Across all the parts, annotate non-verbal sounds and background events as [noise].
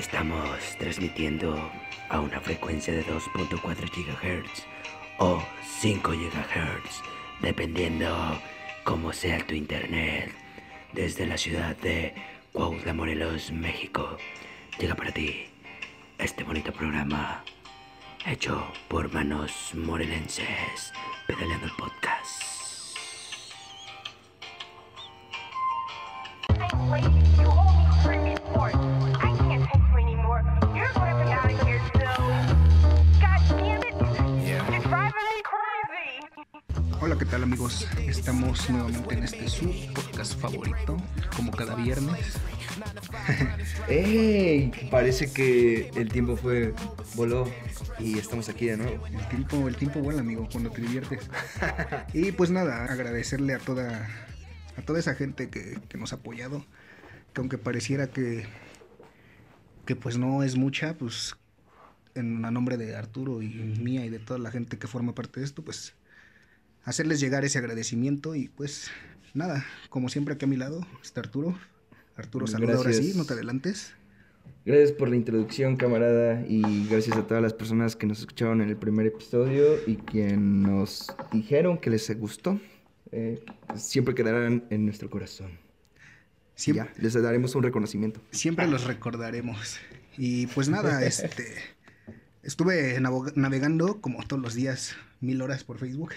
Estamos transmitiendo a una frecuencia de 2.4 GHz o 5 GHz, dependiendo cómo sea tu internet, desde la ciudad de Cuautla, Morelos, México. Llega para ti este bonito programa hecho por manos morelenses, pedaleando el podcast. Amigos? Estamos nuevamente en este su podcast favorito, como cada viernes. [laughs] ¡Ey! Parece que el tiempo fue voló y estamos aquí de nuevo. El tiempo, el tiempo vuela, amigo, cuando te diviertes. [laughs] Y pues nada, agradecerle a toda, a toda esa gente que, que nos ha apoyado, que aunque pareciera que, que pues no es mucha, pues en a nombre de Arturo y mía y de toda la gente que forma parte de esto, pues hacerles llegar ese agradecimiento y pues nada, como siempre aquí a mi lado está Arturo. Arturo, saluda ahora sí, no te adelantes. Gracias por la introducción, camarada, y gracias a todas las personas que nos escucharon en el primer episodio y que nos dijeron que les gustó. Eh, siempre quedarán en nuestro corazón. Siempre, Ya, les daremos un reconocimiento. Siempre los recordaremos. Y pues nada, [laughs] este estuve navegando como todos los días mil horas por Facebook.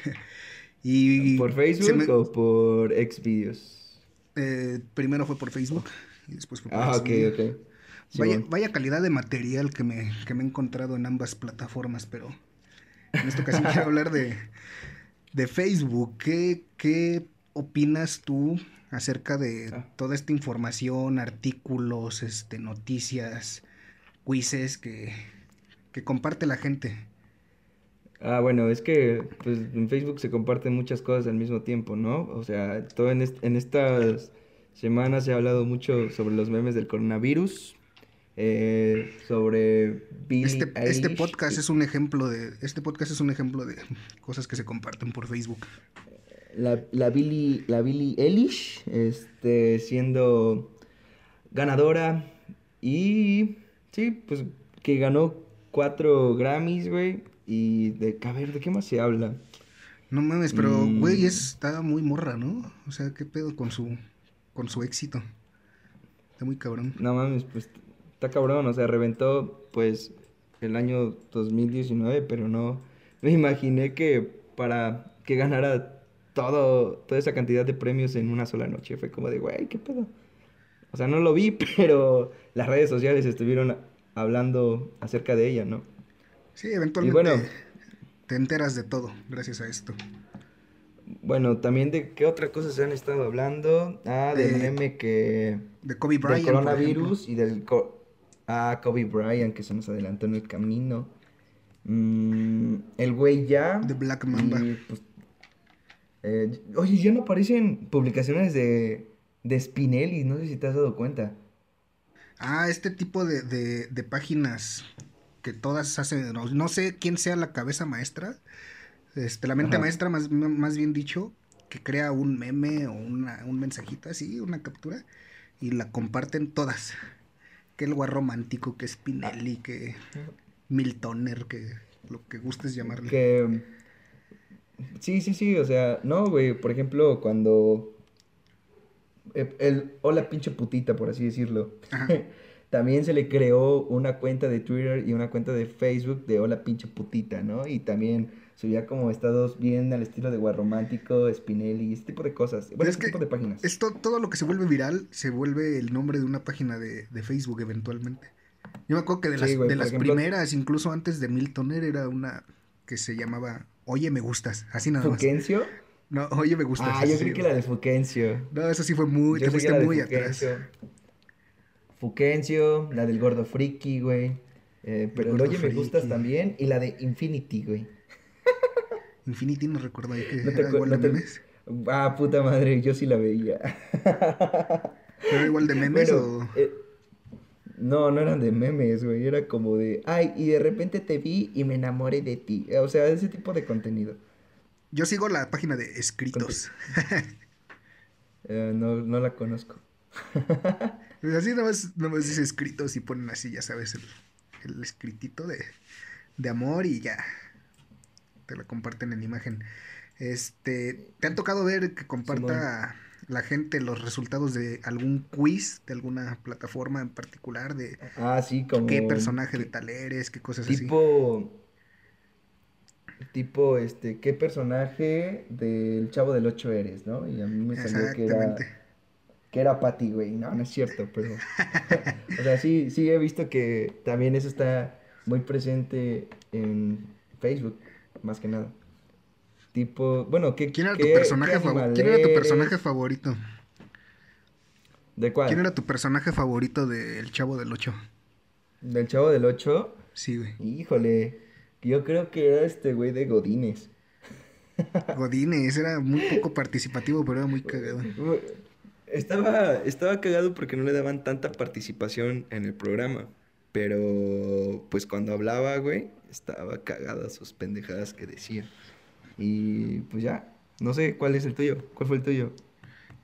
Y ¿Por Facebook me- o por Xvideos? eh, primero fue por Facebook y después fue por Ah, ok, ok. Vaya, vaya calidad de material que me, que me he encontrado en ambas plataformas, pero en esta ocasión quiero hablar de, de Facebook. ¿Qué, ¿Qué opinas tú acerca de Ah. toda esta información, artículos, este, noticias, quizzes que, que comparte la gente? Ah, bueno, es que pues, en Facebook se comparten muchas cosas al mismo tiempo, ¿no? O sea, todo en, est- en estas semanas se ha hablado mucho sobre los memes del coronavirus, eh, sobre Billie Este, este podcast es un ejemplo de este podcast es un ejemplo de cosas que se comparten por Facebook. la, la Billie, la Billie Eilish, este, siendo ganadora y sí, pues que ganó cuatro Grammys, güey, y de, a ver, ¿de qué más se habla? No mames, pero Mm. güey, está muy morra, ¿no? O sea, qué pedo con su con su éxito. Está muy cabrón. No mames, pues está cabrón, o sea, reventó pues el año 2019, pero no me imaginé que para que ganara todo, toda esa cantidad de premios en una sola noche. Fue como de, güey, ¿qué pedo? O sea, no lo vi, [laughs] pero las redes sociales estuvieron hablando acerca de ella, ¿no? Sí, eventualmente Y bueno. te enteras de todo gracias a esto. Bueno, también de qué otra cosa se han estado hablando. Ah, del De- meme que... De Kobe Bryant. del coronavirus y del... co- ah, Kobe Bryant, que se nos adelantó en el camino. Mm, el güey ya... De Black Mamba. y, pues, eh, oye, ya no aparecen publicaciones de, de Spinelli, no sé si te has dado cuenta. Ah, este tipo de, de, de páginas que todas hacen, no, no sé quién sea la cabeza maestra, este, la mente Ajá. maestra más, más bien dicho, que crea un meme o una, un mensajito así, una captura, y la comparten todas. Que el guar romántico, que Spinelli, que Miltoner, que lo que gustes llamarle. Que... Sí, sí, sí, o sea, no, güey, por ejemplo, cuando... eh, El, hola pinche putita, por así decirlo. Ajá. [laughs] También se le creó una cuenta de Twitter y una cuenta de Facebook de hola pinche putita, ¿no? Y también subía como estados bien al estilo de Guarromántico, Spinelli, ese tipo de cosas. Bueno, es ese que tipo de páginas. Esto, todo lo que se vuelve viral se vuelve el nombre de una página de, de Facebook eventualmente. Yo me acuerdo que de Sí, las, güey, de las ejemplo- primeras, incluso antes de Miltoner, era una que se llamaba Oye, me gustas. Así nada más. ¿Fuquencio? No, Oye, me gustas. Ah, yo creí que la de Fuquencio. No, eso sí fue muy. Yo te fuiste muy atrás. Fuquencio. La del gordo friki, güey. Eh, pero Oye Me Gustas también. Y la de Infinity, güey. [laughs] Infinity no recuerdo ahí que ¿No te era igual de te- memes. Ah, puta madre, yo sí la veía. [laughs] ¿Era igual de memes Bueno, o.? eh, no, no eran de memes, güey. Era como de, ay, y de repente te vi y me enamoré de ti. O sea, ese tipo de contenido. Yo sigo la página de escritos. [laughs] Eh, no, no la conozco. Pues así nomás, nomás dice escritos y ponen así, ya sabes, el, el escritito de, de amor y ya. Te lo comparten en imagen. Este, ¿te han tocado ver que comparta la gente los resultados de algún quiz de alguna plataforma en particular de Ah, sí, como... qué personaje de tal eres, qué cosas así? Tipo... Tipo, este, ¿qué personaje del Chavo del Ocho eres, no? Y a mí me salió que era... Que era Patty, güey. No, no es cierto, pero... [laughs] o sea, sí, sí he visto que también eso está muy presente en Facebook, más que nada. Tipo, bueno, ¿qué, ¿Quién era tu personaje qué ¿Quién era tu personaje favorito? ¿De cuál? ¿Quién era tu personaje favorito del Chavo del Ocho? ¿Del Chavo del Ocho? Sí, güey. Híjole, yo creo que era este güey de Godines. [laughs] Godínez, era muy poco participativo, pero era muy cagado. Estaba, estaba cagado porque no le daban tanta participación en el programa. Pero, pues cuando hablaba, güey, estaba cagada sus pendejadas que decía. Y pues ya, no sé cuál es el tuyo. ¿Cuál fue el tuyo?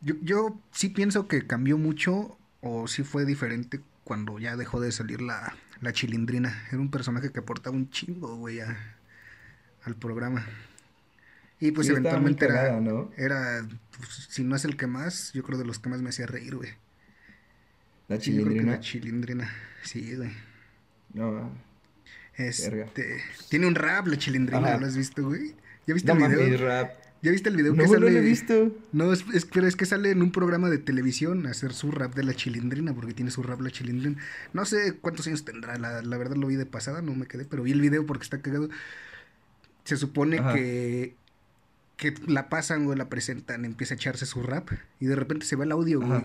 Yo, yo sí pienso que cambió mucho o sí fue diferente cuando ya dejó de salir la, la chilindrina. Era un personaje que aportaba un chingo, güey, al programa. Y pues eventualmente era, ¿no? era pues, si no es el que más, yo creo de los que más me hacía reír, güey. La chilindrina. la chilindrina, sí, güey. No, Verga. Este, tiene un rap la chilindrina, Ajá. ¿lo has visto, güey? ¿Ya viste no el video? rap. ¿Ya viste el video No, que no sale? lo he visto. No, es, es- pero es que sale en un programa de televisión a hacer su rap de la chilindrina, porque tiene su rap la chilindrina. No sé cuántos años tendrá, la, la verdad lo vi de pasada, no me quedé, pero vi el video porque está cagado. Se supone Ajá. que, que la pasan o la presentan, empieza a echarse su rap y de repente se va el audio, güey.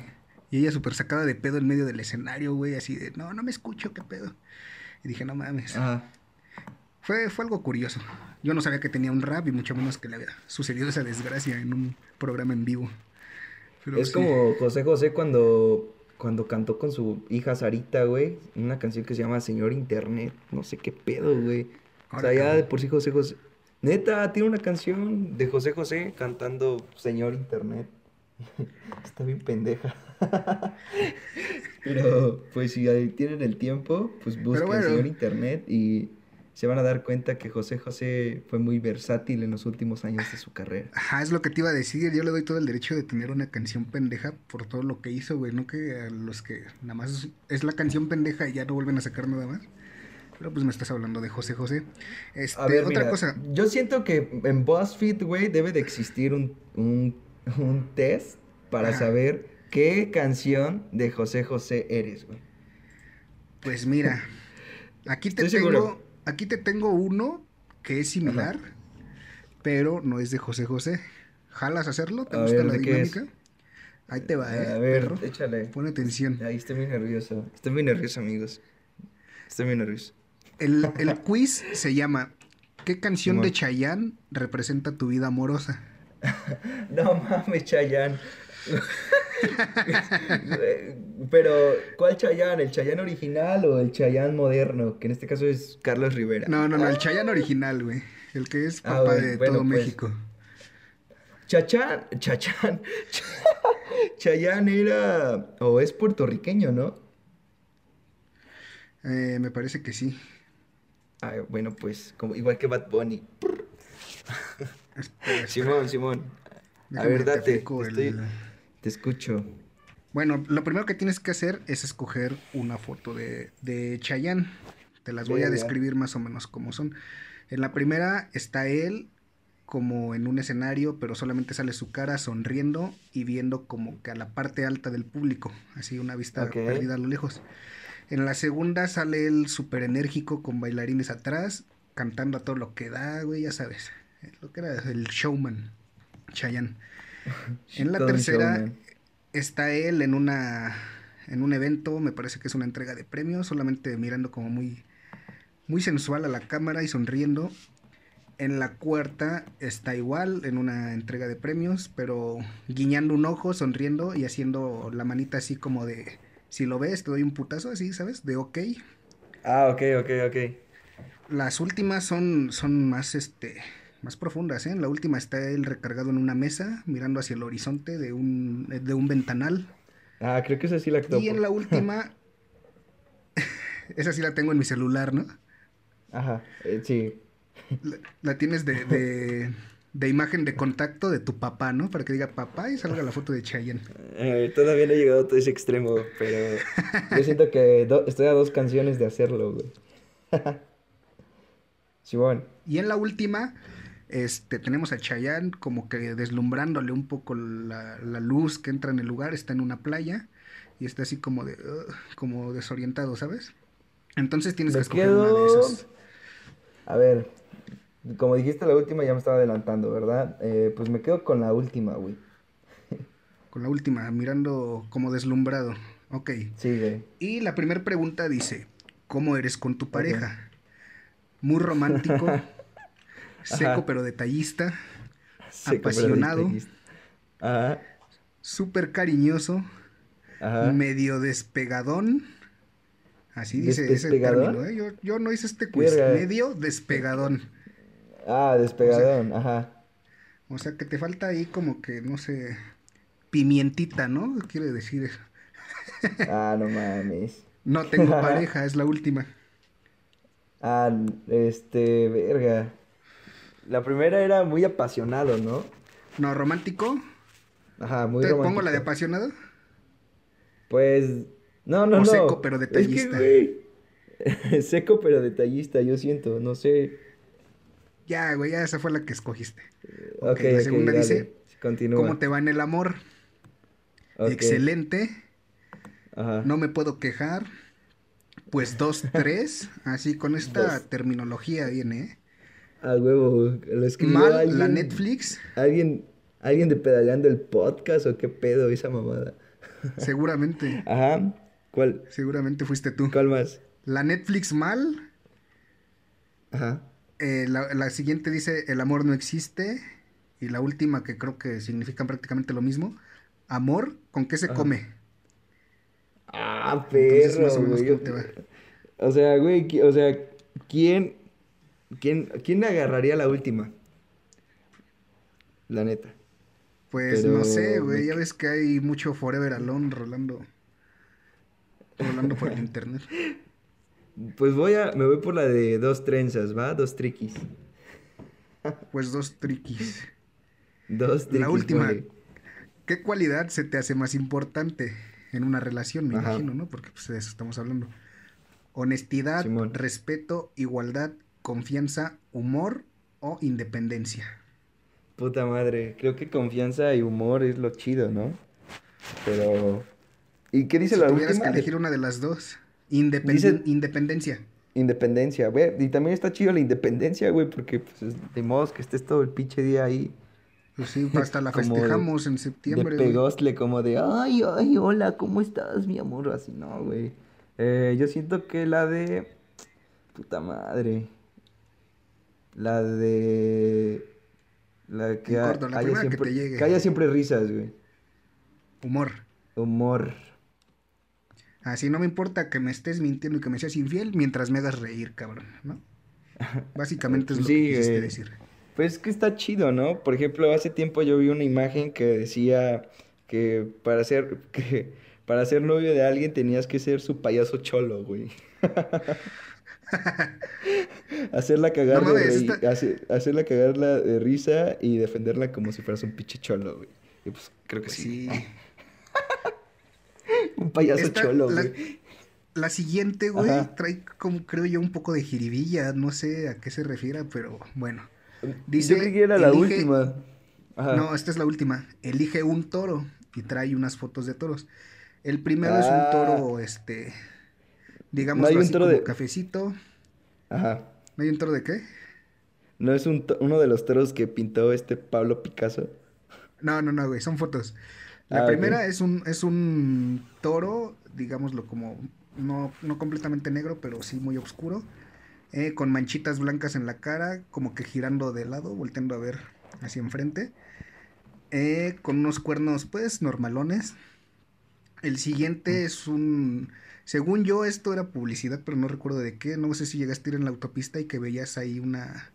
Y ella súper sacada de pedo en medio del escenario, güey, así de, no, no me escucho, qué pedo. Y dije, no mames. Ajá. Fue, fue algo curioso. Yo no sabía que tenía un rap y mucho menos que le había sucedido esa desgracia en un programa en vivo. Pero Es sí. como José José cuando, cuando cantó con su hija Sarita, güey, una canción que se llama Señor Internet. No sé qué pedo, güey. O sea, ya de por sí José José. Neta, tiene una canción de José José cantando Señor Internet. [laughs] Está bien pendeja. Pero, pues si tienen el tiempo, pues busquen bueno. Señor Internet y se van a dar cuenta que José José fue muy versátil en los últimos años de su carrera. Ajá, es lo que te iba a decir. Yo le doy todo el derecho de tener una canción pendeja por todo lo que hizo, güey. No que a los que nada más es la canción pendeja y ya no vuelven a sacar nada más. Pero pues me estás hablando de José José. Este, A ver, otra mira, cosa. Yo siento que en BuzzFeed, güey, debe de existir un, un, un test para Ajá. saber qué canción de José José eres, güey. Pues mira, aquí te Estoy tengo, seguro. aquí te tengo uno que es similar, pero no es de José José. ¿Jalas hacerlo? ¿Te A gusta ver, la dinámica? Ahí te va, eh, A ver, perro. échale. Pon atención. Ahí estoy muy nervioso. Estoy muy nervioso, amigos. Estoy muy nervioso. El, el quiz se llama ¿Qué canción de. Chayanne representa tu vida amorosa? [laughs] No mames, Chayanne. [laughs] Pero, ¿cuál Chayanne? ¿El Chayanne original o el Chayanne moderno? Que en este caso es Carlos Rivera. No, no, no, el Chayanne original, güey. El que es Ah, papá bueno, de bueno, todo pues. México. Chachán, Chachán, [laughs] Chayanne era, o es puertorriqueño, ¿no? Eh, me parece que sí. Ah, bueno, pues, como, igual que Bad Bunny. Simón, Simón. A déjame ver, te date, te, el- estoy- te escucho. Bueno, lo primero que tienes que hacer es escoger una foto de, de Chayanne. Te las voy a describir más o menos como son. En la primera está él como en un escenario, pero solamente sale su cara sonriendo y viendo como que a la parte alta del público, así una vista perdida a lo lejos. En la segunda sale él súper enérgico con bailarines atrás, cantando a todo lo que da, güey, ya sabes. Lo que era el showman, Chayanne. [laughs] En la tercera showman. está él en una en un evento, me parece que es una entrega de premios, solamente mirando como muy muy sensual a la cámara y sonriendo. En la cuarta está igual en una entrega de premios, pero guiñando un ojo, sonriendo y haciendo la manita así como de si lo ves te doy un putazo así, ¿sabes? De ok. Ah, ok, ok, ok. Las últimas son, son más, este, más profundas, ¿eh? En la última está él recargado en una mesa, mirando hacia el horizonte de un, de un ventanal, Ah, creo que esa sí la topo. Y en la [laughs] última, esa sí la tengo en mi celular, ¿no? Ajá, eh, sí. La, la tienes de, de, de imagen de contacto de tu papá, ¿no? Para que diga papá y salga la foto de Chayanne. Eh, todavía no he llegado a todo ese extremo, pero yo siento que estoy a dos canciones de hacerlo, güey. [laughs] Simón. Y en la última, este, tenemos a Chayanne como que deslumbrándole un poco la, la luz que entra en el lugar, está en una playa y está así como de, como desorientado, ¿sabes? Entonces tienes que escoger una de esas. A ver, como dijiste la última, ya me estaba adelantando, ¿verdad? Eh, pues me quedo con la última, güey. Con la última, mirando como deslumbrado. Ok. Sí, güey. Y la primera pregunta dice, ¿cómo eres con tu pareja? Muy romántico, [laughs] seco pero detallista, Seco, pero Apasionado. detallista. Ajá, súper cariñoso, ajá. medio despegadón. Así dice ese término, ¿eh? Yo, yo no hice este quiz. Medio despegadón. Ah, despegadón, ajá. O sea que te falta ahí como que, no sé, pimientita, ¿no? Quiere decir eso. Ah, no [laughs] mames. No tengo [laughs] pareja, es la última. Ah, este, verga. La primera era muy apasionado, ¿no? No, romántico. Ajá, muy ¿Te pongo la de apasionado? Pues, no, no, O no. seco, pero Es que, detallista. güey, [laughs] seco pero detallista, yo siento, no sé. Ya, güey, ya esa fue la que escogiste. Ok, la segunda dice, Continúa. ¿Cómo te va en el amor? Excelente. Ajá. No me puedo quejar. Pues dos, [laughs] tres. Así con esta Dos. terminología viene, ¿eh? A huevo, lo escribió Mal alguien. la Netflix. ¿Alguien, alguien de pedaleando el podcast o qué pedo esa mamada? [laughs] Seguramente. Ajá. ¿Cuál? Seguramente fuiste tú. ¿Cuál más? La Netflix mal. Ajá. Eh, la, la siguiente dice el amor no existe. Y la última que creo que significan prácticamente lo mismo. Amor, ¿con qué se Ajá. come? Ah, Entonces, perro, más o sea, güey, o sea, ¿quién, quién, quién agarraría la última? La neta. Pues no sé, güey. Ya ves que hay mucho Forever Alone rolando. Rolando por el internet. [laughs] Pues voy a, me voy por la de dos trenzas, ¿va? Dos triquis. Pues dos triquis. Dos triquis. La última. ¿Qué cualidad se te hace más importante en una relación, me Ajá. imagino, ¿no? Porque pues de eso estamos hablando. Honestidad, Simón. respeto, igualdad, confianza, humor o independencia. Puta madre, creo que confianza y humor es lo chido, ¿no? Pero... ¿Y qué dice si la tuvieras última? que elegir una de las dos, independen- Dice- independencia. Independencia, güey. Y también está chido la independencia, güey, porque pues es de modos que estés todo el pinche día ahí. Pues sí, hasta la [laughs] de- festejamos en De septiembre. güey. como de, ay, ay, hola, ¿cómo estás, mi amor? Así, no, güey. Eh, yo siento que la de... Puta madre. La de... La que corto, la haya siempre... que haya siempre risas, güey. Humor. Humor. Así no me importa que me estés mintiendo y que me seas infiel mientras me hagas reír, cabrón, ¿no? [laughs] Básicamente es lo Sí, que quisiste decir. Pues es que está chido, ¿no? Por ejemplo, hace tiempo yo vi una imagen que decía que para ser, [laughs] que para ser novio de alguien tenías que ser su payaso cholo, güey. [laughs] Hacerla cagar No de hacerla cagarla de risa y defenderla como si fueras un pinche cholo, güey. Y pues creo que Pues sí. sí. Un payaso Esta- cholo, la- güey. La siguiente, güey, Ajá. trae como creo yo un poco de jiribilla, no sé a qué se refiera, pero bueno. Yo Dice, creí que era la elige- última. Ajá. No, esta es la última. Elige un toro y trae unas fotos de toros. El primero es un Ah. toro, este, digamos No hay un toro de- cafecito. Ajá. ¿No hay un toro de qué? ¿No es un uno de los toros que pintó este Pablo Picasso? No, no, no, güey, son fotos. La Ah, primera es un es un toro, digámoslo como no no completamente negro, pero sí muy oscuro, eh, con manchitas blancas en la cara, como que girando de lado, volteando a ver hacia enfrente, eh, con unos cuernos pues normalones. El siguiente es un, según yo esto era publicidad, pero no recuerdo de qué, no sé si llegaste a ir en la autopista y que veías ahí una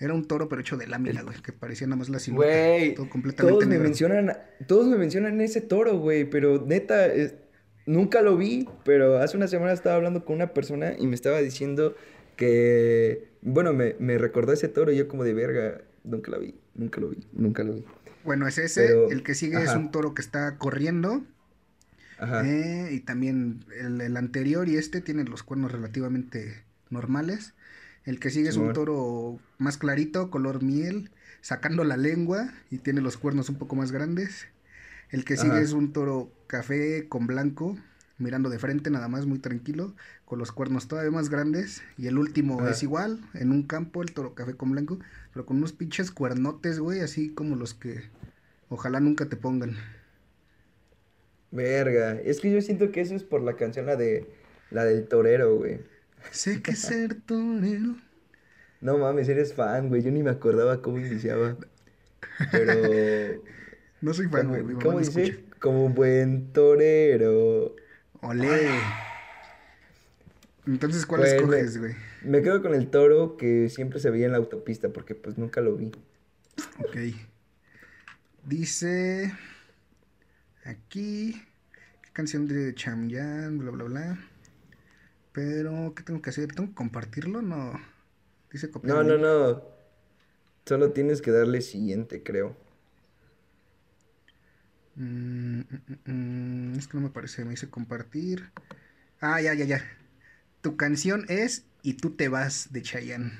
Era un toro, pero hecho de lámina, güey, que parecía nada más la silueta. Güey, todo completamente todos me mencionan, todos me mencionan ese toro, güey, pero neta, es- nunca lo vi, pero hace una semana estaba hablando con una persona y me estaba diciendo que, bueno, me, me recordó ese toro y yo como de verga, nunca lo vi, nunca lo vi, nunca lo vi. Bueno, es ese. Pero- el que sigue es un toro que está corriendo. Ajá. eh, y también el, el anterior y este tienen los cuernos relativamente normales. El que sigue es un toro más clarito, color miel, sacando la lengua y tiene los cuernos un poco más grandes. El que sigue es un toro café con blanco, mirando de frente nada más, muy tranquilo, con los cuernos todavía más grandes. Y el último Ajá. es igual, en un campo, el toro café con blanco, pero con unos pinches cuernotes, güey, así como los que ojalá nunca te pongan. Verga, es que yo siento que eso es por la canción, la de, la del torero, güey. Sé que ser torero. No mames, eres fan, güey, yo ni me acordaba cómo iniciaba. Pero... No soy fan, ¿Cómo, güey. cómo dice? escucha. Como un buen torero. Olé. Entonces, ¿cuál Pues, me- escoges, güey? Me quedo con el toro que siempre se veía en la autopista porque pues nunca lo vi. Ok. Dice. Aquí. ¿Qué canción de Chamyan? Bla, bla, bla. Pero, ¿qué tengo que hacer? ¿Tengo que compartirlo? No. Dice copiar. No, no, no. Solo tienes que darle siguiente, creo. Mm, mm, mm, mm, es que no me parece. Me dice compartir. Ah, ya, ya, ya. Tu canción es Y tú te vas de Chayanne.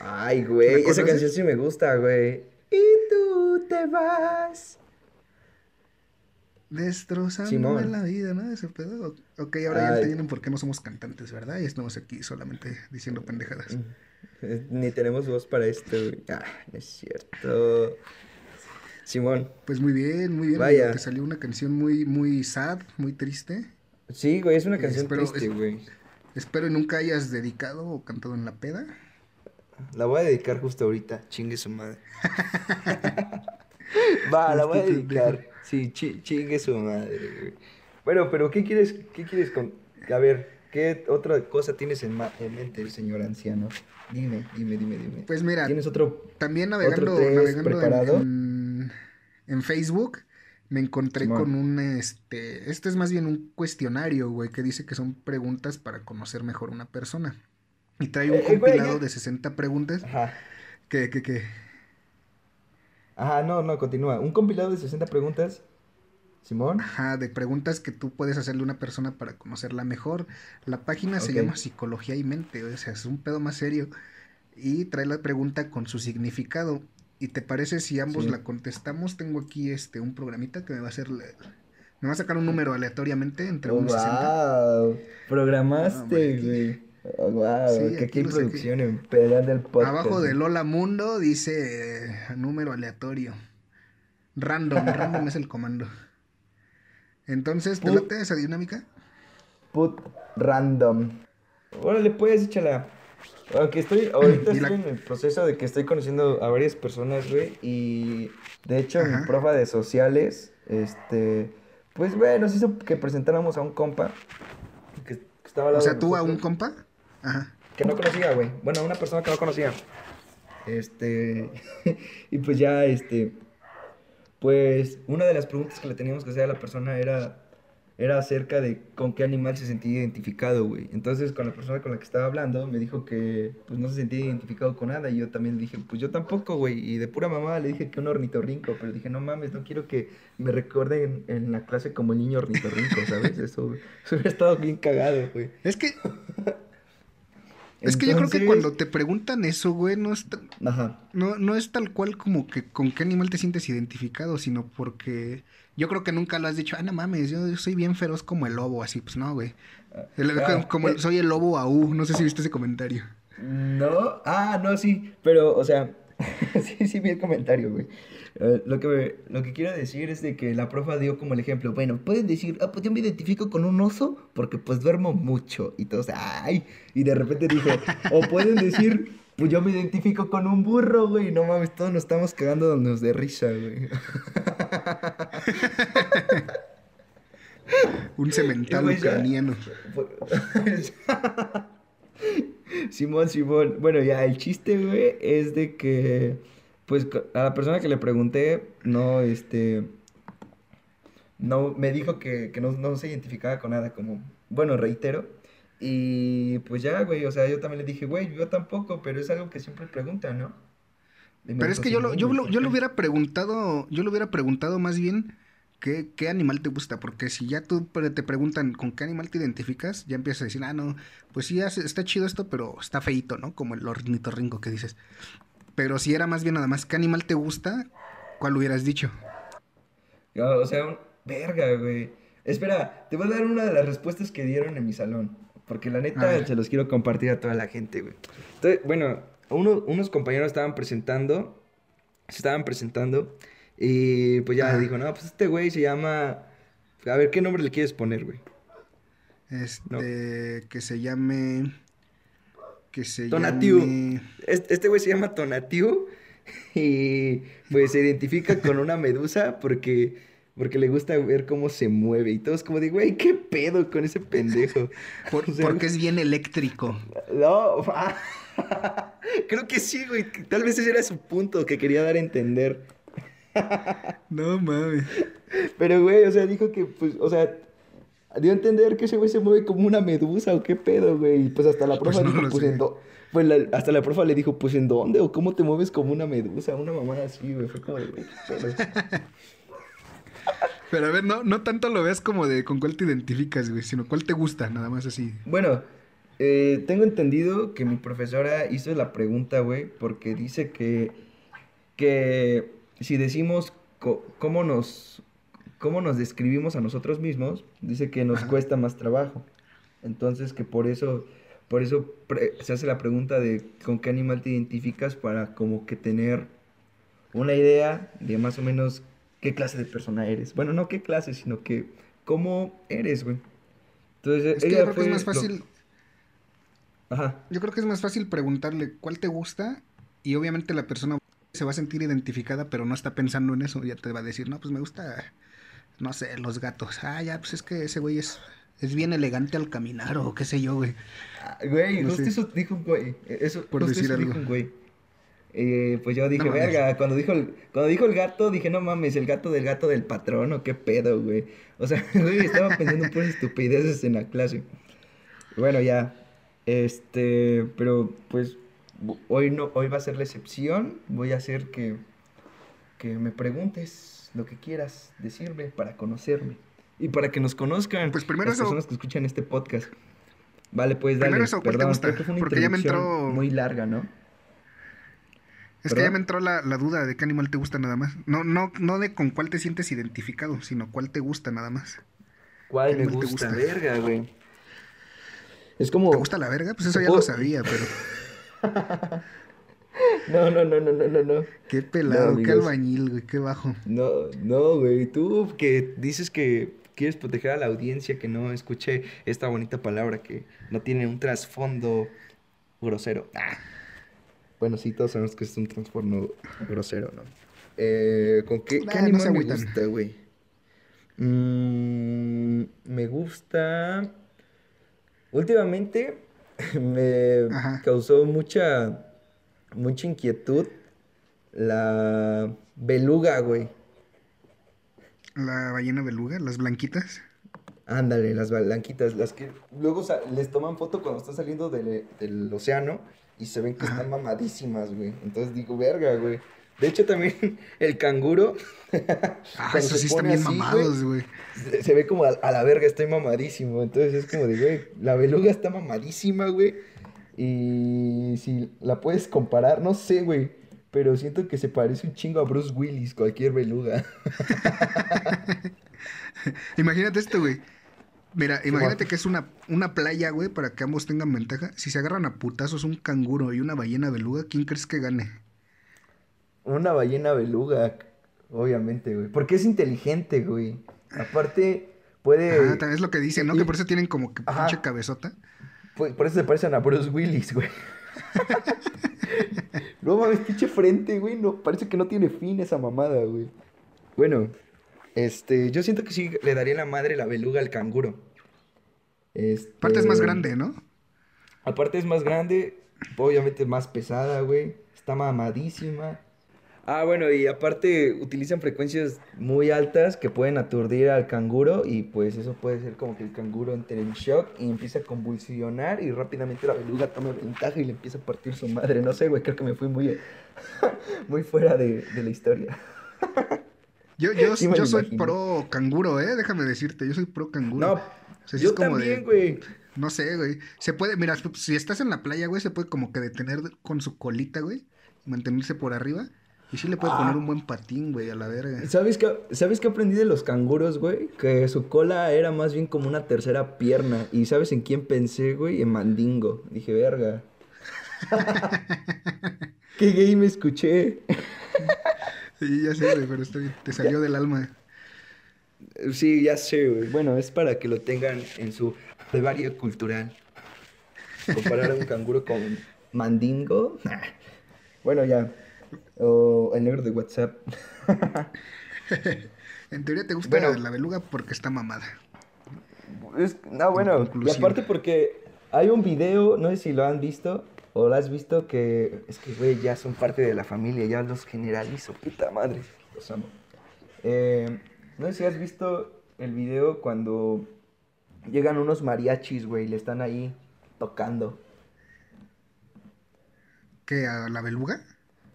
Ay, güey, ¿La esa canción sí me gusta, güey. Y tú te vas. Destrozando Simón. la vida, ¿no? Ese pedo. Ok, ahora ya entienden por qué no somos cantantes, ¿verdad? Y estamos aquí solamente diciendo pendejadas. Eh, Ni tenemos voz para esto, güey. Ah, no es cierto. Simón. Pues muy bien, muy bien. Vaya. Te salió una canción muy, muy sad, muy triste. Sí, güey, es una canción Espero- triste, es- güey. Espero y nunca hayas dedicado o cantado en la peda. La voy a dedicar justo ahorita. Chingue su madre. [laughs] Va, la voy a dedicar. Sí, chi- chingue su madre, güey. Bueno, pero ¿qué quieres, qué quieres con... A ver, ¿qué otra cosa tienes en, ma- en mente, señor anciano? Dime, dime, dime, dime. Pues mira, ¿Tienes otro...? también navegando, navegando en- preparado? En, en Facebook me encontré Simón. con un, este, este es más bien un cuestionario, güey, que dice que son preguntas para conocer mejor una persona. Y trae un Eh, eh, güey, compilado de 60 preguntas Ajá. que, que, que, Ajá, no, no, continúa. Un compilado de 60 preguntas. Simón. Ajá, de preguntas que tú puedes hacerle a una persona para conocerla mejor. La página se llama Psicología y Mente, o sea, es un pedo más serio. Y trae la pregunta con su significado. ¿Y te parece si ambos Sí. la contestamos? Tengo aquí este un programita que me va a hacer la- me va a sacar un número aleatoriamente entre Oh, 1 y 60. wow. Ah, Programaste, aquí- güey. Oh, wow. Sí, que aquí aquí saqué. producción en Pedal del Podcast. Abajo de. Lola Mundo dice eh, número aleatorio. Random, random es el comando. Entonces, ¿te late esa dinámica? Put random. Órale, pues, échala. Aunque estoy, [clears throat] ahorita la- estoy en el proceso de que estoy conociendo a varias personas, güey. Y de hecho, Ajá. mi profa de sociales, este, pues, güey, nos hizo que presentáramos a un compa que, que estaba O sea, tú a un compa. Ajá. Que no conocía, güey. Bueno, una persona que no conocía. Este, [laughs] y pues ya, este, pues, una de las preguntas que le teníamos que hacer a la persona era era acerca de con qué animal se sentía identificado, güey. Entonces, con la persona con la que estaba hablando, me dijo que pues no se sentía identificado con nada. Y yo también dije, pues yo tampoco, güey. Y de pura mamá le dije que un ornitorrinco. Pero dije, no mames, no quiero que me recuerden en la clase como el niño ornitorrinco, ¿sabes? Eso, [laughs] eso hubiera estado bien cagado, güey. Es que. [laughs] Es que yo creo que cuando te preguntan eso, güey, no es, Ajá. no, no es tal cual como que con qué animal te sientes identificado, sino porque yo creo que nunca lo has dicho, ah, no mames, yo, yo soy bien feroz como el lobo, así, pues no, güey. El- Ah, como el- eh. soy el lobo aú, no sé si viste ese comentario. No, ah, no, sí, pero, o sea, [laughs] sí, sí vi el comentario, güey. Eh, lo, que me- lo que quiero decir es de que la profa dio como el ejemplo, bueno, pueden decir, ah, pues yo me identifico con un oso porque pues duermo mucho y todos, ay, y de repente dije, o pueden decir, pues yo me identifico con un burro, güey, no mames, todos nos estamos cagándonos de risa, güey. [laughs] Un cemental ya- ucraniano. Pues, [laughs] Simón, Simón. Bueno, ya, el chiste, güey, es de que, pues, a la persona que le pregunté, no, este, no, me dijo que, que no, no se identificaba con nada, como, bueno, reitero. Y pues ya, güey, o sea, yo también le dije, güey, yo tampoco, pero es algo que siempre preguntan, ¿no? Pero es que yo lo, "Simón, yo lo, ¿por yo lo qué?". hubiera preguntado, yo lo hubiera preguntado más bien qué, qué animal te gusta, porque si ya tú te preguntan con qué animal te identificas, ya empiezas a decir, ah, no, pues sí, está chido esto, pero está feíto, ¿no? Como el ornitorrinco que dices. Pero si era más bien nada más, ¿qué animal te gusta? ¿Cuál hubieras dicho? No, o sea, un... verga, güey. Espera, te voy a dar una de las respuestas que dieron en mi salón. Porque la neta se los quiero compartir a toda la gente, güey. Entonces, bueno, uno- unos compañeros estaban presentando. Se estaban presentando. Y pues ya Ajá. dijo, no, pues este güey se llama. A ver, ¿qué nombre le quieres poner, güey? Este, que se llame, que se Tonatiu. llame... Este este güey se llama Tonatiu. [laughs] Y pues se identifica con una medusa porque, porque le gusta ver cómo se mueve. Y todos como de, güey, ¿qué pedo con ese pendejo? [laughs] Por- [laughs] O sea, porque es bien eléctrico. No, creo que sí, güey. Tal vez ese era su punto que quería dar a entender. No mames. Pero, güey, o sea, dijo que, pues, o sea, dio a entender que ese güey se mueve como una medusa o qué pedo, güey. Y pues hasta la [laughs] Pues profa no dijo, pues, en do- Pues la- hasta la profa le dijo, pues, ¿en dónde? ¿O cómo te mueves como una medusa? Una mamada así, güey. Fue como de, güey. [laughs] Pero a ver, no, no tanto lo veas como de con cuál te identificas, güey, sino cuál te gusta, nada más así. Bueno, eh, tengo entendido que mi profesora hizo la pregunta, güey, porque dice que, que si decimos co- cómo nos, cómo nos describimos a nosotros mismos, dice que nos Ajá. cuesta más trabajo. Entonces que por eso, por eso se hace la pregunta de con qué animal te identificas para como que tener una idea de más o menos qué clase de persona eres. Bueno, no qué clase, sino que cómo eres, güey. Entonces, Es que ella yo creo que es más lo- fácil, Ajá. yo creo que es más fácil preguntarle cuál te gusta y obviamente la persona se va a sentir identificada, pero no está pensando en eso, ya te va a decir, no, pues me gusta, no sé, los gatos. Ah, ya, pues es que ese güey es, es bien elegante al caminar o qué sé yo, güey. Ah, Güey, No justo sé. eso dijo un güey. Eso, Por decir eso dijo algo. un güey. Eh, pues yo dije, No verga, cuando dijo, el, cuando dijo el gato, dije, no mames, el gato del gato del patrón, o qué pedo, güey. O sea, [laughs] güey, estaba pensando en puras estupideces en la clase. Bueno, ya. Este, pero pues hoy no, hoy va a ser la excepción. Voy a hacer que, que me preguntes lo que quieras decirme para conocerme. Y para que nos conozcan Pues primero las eso- personas que escuchan este podcast. Vale, pues Primero dale. eso, ¿cuál te gusta? creo que fue una Porque ya me entró- muy larga, ¿no? Es que ya me entró la, la duda de qué animal te gusta nada más. No, no, no de con cuál te sientes identificado, sino cuál te gusta nada más. ¿Cuál me ¿Cuál te gusta? gusta? Verga, güey. Es como... ¿Te gusta la verga? Pues eso ¿Te ya lo sabía, pero [laughs] No, no, no, no, no, no, no. qué pelado, qué albañil, güey, qué bajo. No, no, güey. Tú que dices que quieres proteger a la audiencia que no escuche esta bonita palabra que no tiene un trasfondo grosero. Ah. Bueno, sí, todos sabemos que es un trasfondo grosero, ¿no? Eh, ¿Con qué, qué Nah, no animal se me gusta, güey? Mm, me gusta... Últimamente [laughs] me Ajá. causó mucha, mucha inquietud la beluga, güey. La ballena beluga, las blanquitas. Ándale, las blanquitas, las que luego les toman foto cuando están saliendo del, del océano y se ven que Ajá. están mamadísimas, güey. Entonces digo, verga, güey. De hecho, también [laughs] el canguro. Ah, esos se sí están bien así, mamados, güey. Se, se ve como a, a la verga, estoy mamadísimo. Entonces es como de, güey, la beluga está mamadísima, güey. Y si la puedes comparar, no sé, güey. Pero siento que se parece un chingo a Bruce Willis, cualquier beluga. [laughs] Imagínate esto, güey. Mira, imagínate que es una, una playa, güey, para que ambos tengan ventaja. Si se agarran a putazos un canguro y una ballena beluga, ¿quién crees que gane? Una ballena beluga, obviamente, güey. Porque es inteligente, güey. Aparte, puede. Ajá, también es lo que dicen, ¿no? y- Que por eso tienen como que pinche cabezota. Por, por eso se parecen a Bruce Willis, güey. [laughs] no mames, pinche frente, güey. No, parece que no tiene fin esa mamada, güey. Bueno, este, yo siento que sí le daría la madre la beluga al canguro. Este... Aparte es más grande, ¿no? Aparte es más grande, obviamente más pesada, güey. Está mamadísima. Ah, bueno, y aparte utilizan frecuencias muy altas que pueden aturdir al canguro y pues eso puede ser como que el canguro entre en shock y empieza a convulsionar y rápidamente la beluga toma ventaja y le empieza a partir su madre. No sé, güey, creo que me fui muy, [laughs] muy fuera de, de la historia. [laughs] Yo, yo, Sí yo soy pro canguro, ¿eh? Déjame decirte, yo soy pro canguro. No, O sea, yo es como también, güey. No sé, güey. Se puede, mira, si estás en la playa, güey, se puede como que detener con su colita, güey. Mantenerse por arriba. Y sí le puede Ah. poner un buen patín, güey, a la verga. ¿Sabes qué, ¿Sabes qué aprendí de los canguros, güey? Que su cola era más bien como una tercera pierna. ¿Y sabes en quién pensé, güey? En Mandingo. Dije, verga. [laughs] ¿Qué gay me escuché? Sí, ya sé, güey, pero bien. Te salió del alma. Sí, ya sé, güey. Bueno, es para que lo tengan en su brevario cultural. Comparar a un canguro con Mandingo. Bueno, ya. O el negro de WhatsApp. [laughs] En teoría te gusta Bueno. la beluga porque está mamada. Es- no, bueno, y aparte porque hay un video, no sé si lo han visto o lo has visto, que es que, güey, ya son parte de la familia, ya los generalizo, puta madre, los amo. Eh, no sé si has visto el video cuando llegan unos mariachis, güey, y le están ahí tocando. ¿Qué? ¿A la beluga?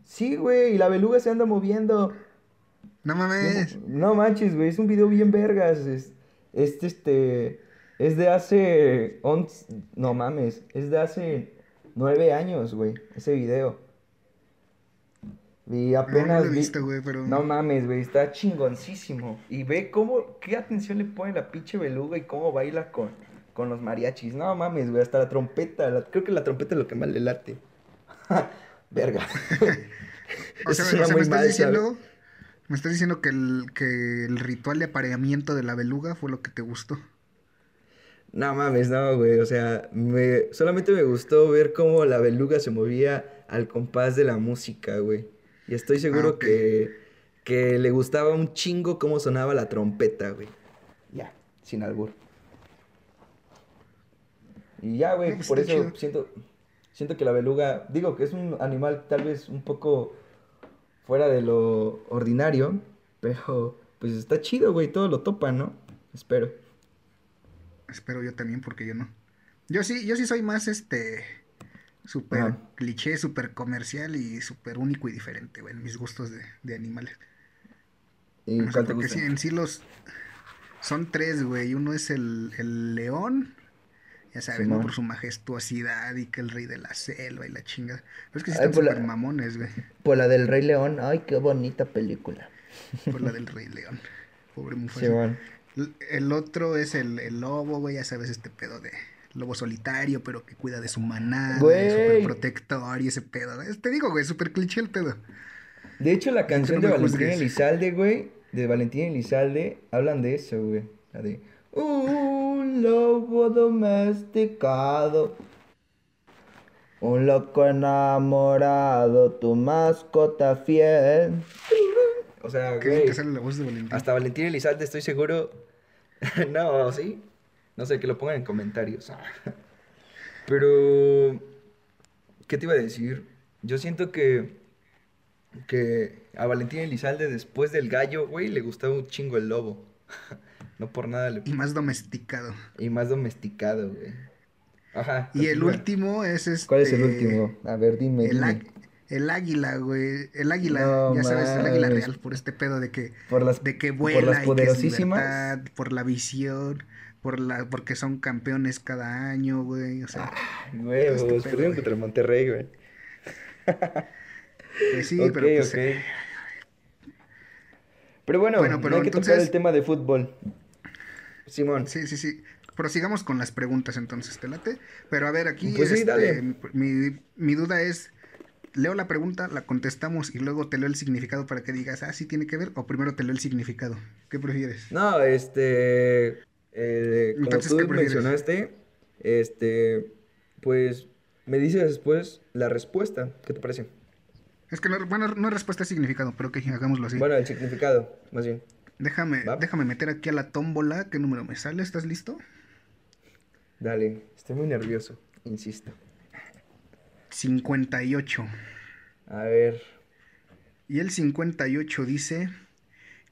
Sí, güey, y la beluga se anda moviendo. No mames. No manches, güey, es un video bien vergas. Es, es este. Es de hace. once- no mames, es de hace nueve años, güey, ese video. Y No, no apenas. lo he vi- visto, güey, pero. No mames, güey, está chingoncísimo. Y ve cómo. ¿Qué atención le pone la pinche beluga y cómo baila con, con los mariachis? No mames, güey, hasta la trompeta. la- creo que la trompeta es lo que más le late. [laughs] Verga. [laughs] O sea, Eso o sea, me muy estás diciendo. Me estás diciendo que el, que el ritual de apareamiento de la beluga fue lo que te gustó. No mames, no, güey. O sea, me, solamente me gustó ver cómo la beluga se movía al compás de la música, güey. Y estoy seguro Ah, que, que le gustaba un chingo cómo sonaba la trompeta, güey. Ya, sin albur. Y ya, güey, pues por eso chido. siento, siento que la beluga, digo que es un animal tal vez un poco fuera de lo ordinario, pero pues está chido, güey, todo lo topa, ¿no? Espero. Espero yo también, porque yo no. Yo sí, yo sí soy más este. Súper Ajá. cliché, súper comercial y súper único y diferente, güey, en mis gustos de, de animales. ¿Y O sea, cuál te gusta? sí, en sí los. Son tres, güey. Uno es el, el león. Ya sabes, ¿no? Por su majestuosidad y que el rey de la selva y la chingada. Pero es que sí están por la- súper mamones, güey. Por la del Rey León, ay, qué bonita película. Por la del rey león. Pobre Mufasa. El- El otro es el, el lobo, güey, ya sabes, este pedo de lobo solitario, pero que cuida de su manada, súper protector y ese pedo. Te digo, güey, súper cliché el pedo. De hecho, la canción no de Valentín. Elizalde, güey, de Valentín Elizalde, hablan de eso, güey. La de un lobo domesticado, un loco enamorado, tu mascota fiel. O sea, Qué bien que sale la voz de Valentín. hasta Valentín Elizalde estoy seguro. [laughs] no, ¿sí? No sé, que lo pongan en comentarios. [laughs] Pero, ¿qué te iba a decir? Yo siento que, que a Valentín Elizalde después del gallo, güey, le gustaba un chingo el lobo. [laughs] no por nada le... Y más domesticado. Y más domesticado, güey. Ajá. Y el último es este. ¿Cuál es el último? A ver, dime, El, dime. el águila, güey. El águila, No ya sabes, el águila real, por este pedo de que, Por las, de que por vuela las y que es poderosísimas. libertad, por la visión, por la, porque son campeones cada año, güey. O sea, Huevos, Este pedo, perdieron contra el Monterrey, güey. pues sí, ok, pero pues, ok. eh, Pero bueno, Bueno, pero no hay que tocar entonces- el tema de fútbol. Simón. Sí, sí, sí. Prosigamos con las preguntas entonces, ¿te late? Pero a ver, aquí Pues sí, este, dale. Mi, mi duda es, leo la pregunta, la contestamos y luego te leo el significado para que digas, ah, sí tiene que ver, o primero te leo el significado. ¿Qué prefieres? No, este. eh, como Entonces, tú ¿qué mencionaste, este. Pues me dices después la respuesta. ¿Qué te parece? Es que no, bueno, no es respuesta es significado, pero que hagámoslo así. Bueno, el significado, más bien. Déjame, va. déjame meter aquí a la tómbola, ¿qué número me sale? ¿Estás listo? Dale, estoy muy nervioso. insisto. 58. A ver. Y el 58 dice,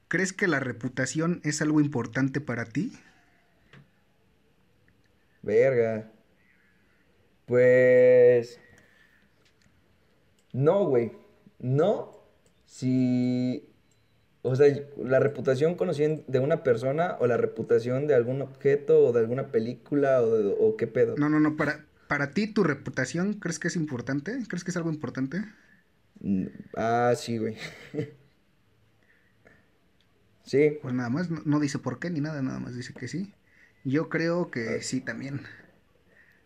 ¿crees que la reputación es algo importante para ti? Verga. Pues... No, güey. No. Si... O sea, la reputación conocida de una persona o la reputación de algún objeto o de alguna película o, de- o qué pedo. No, no, no, para, para ti tu reputación, ¿crees que es importante? ¿Crees que es algo importante? Mm, Ah, sí, güey. [laughs] Sí. Pues nada más, no, no dice por qué ni nada, nada más dice que sí. Yo creo Ah. que sí también.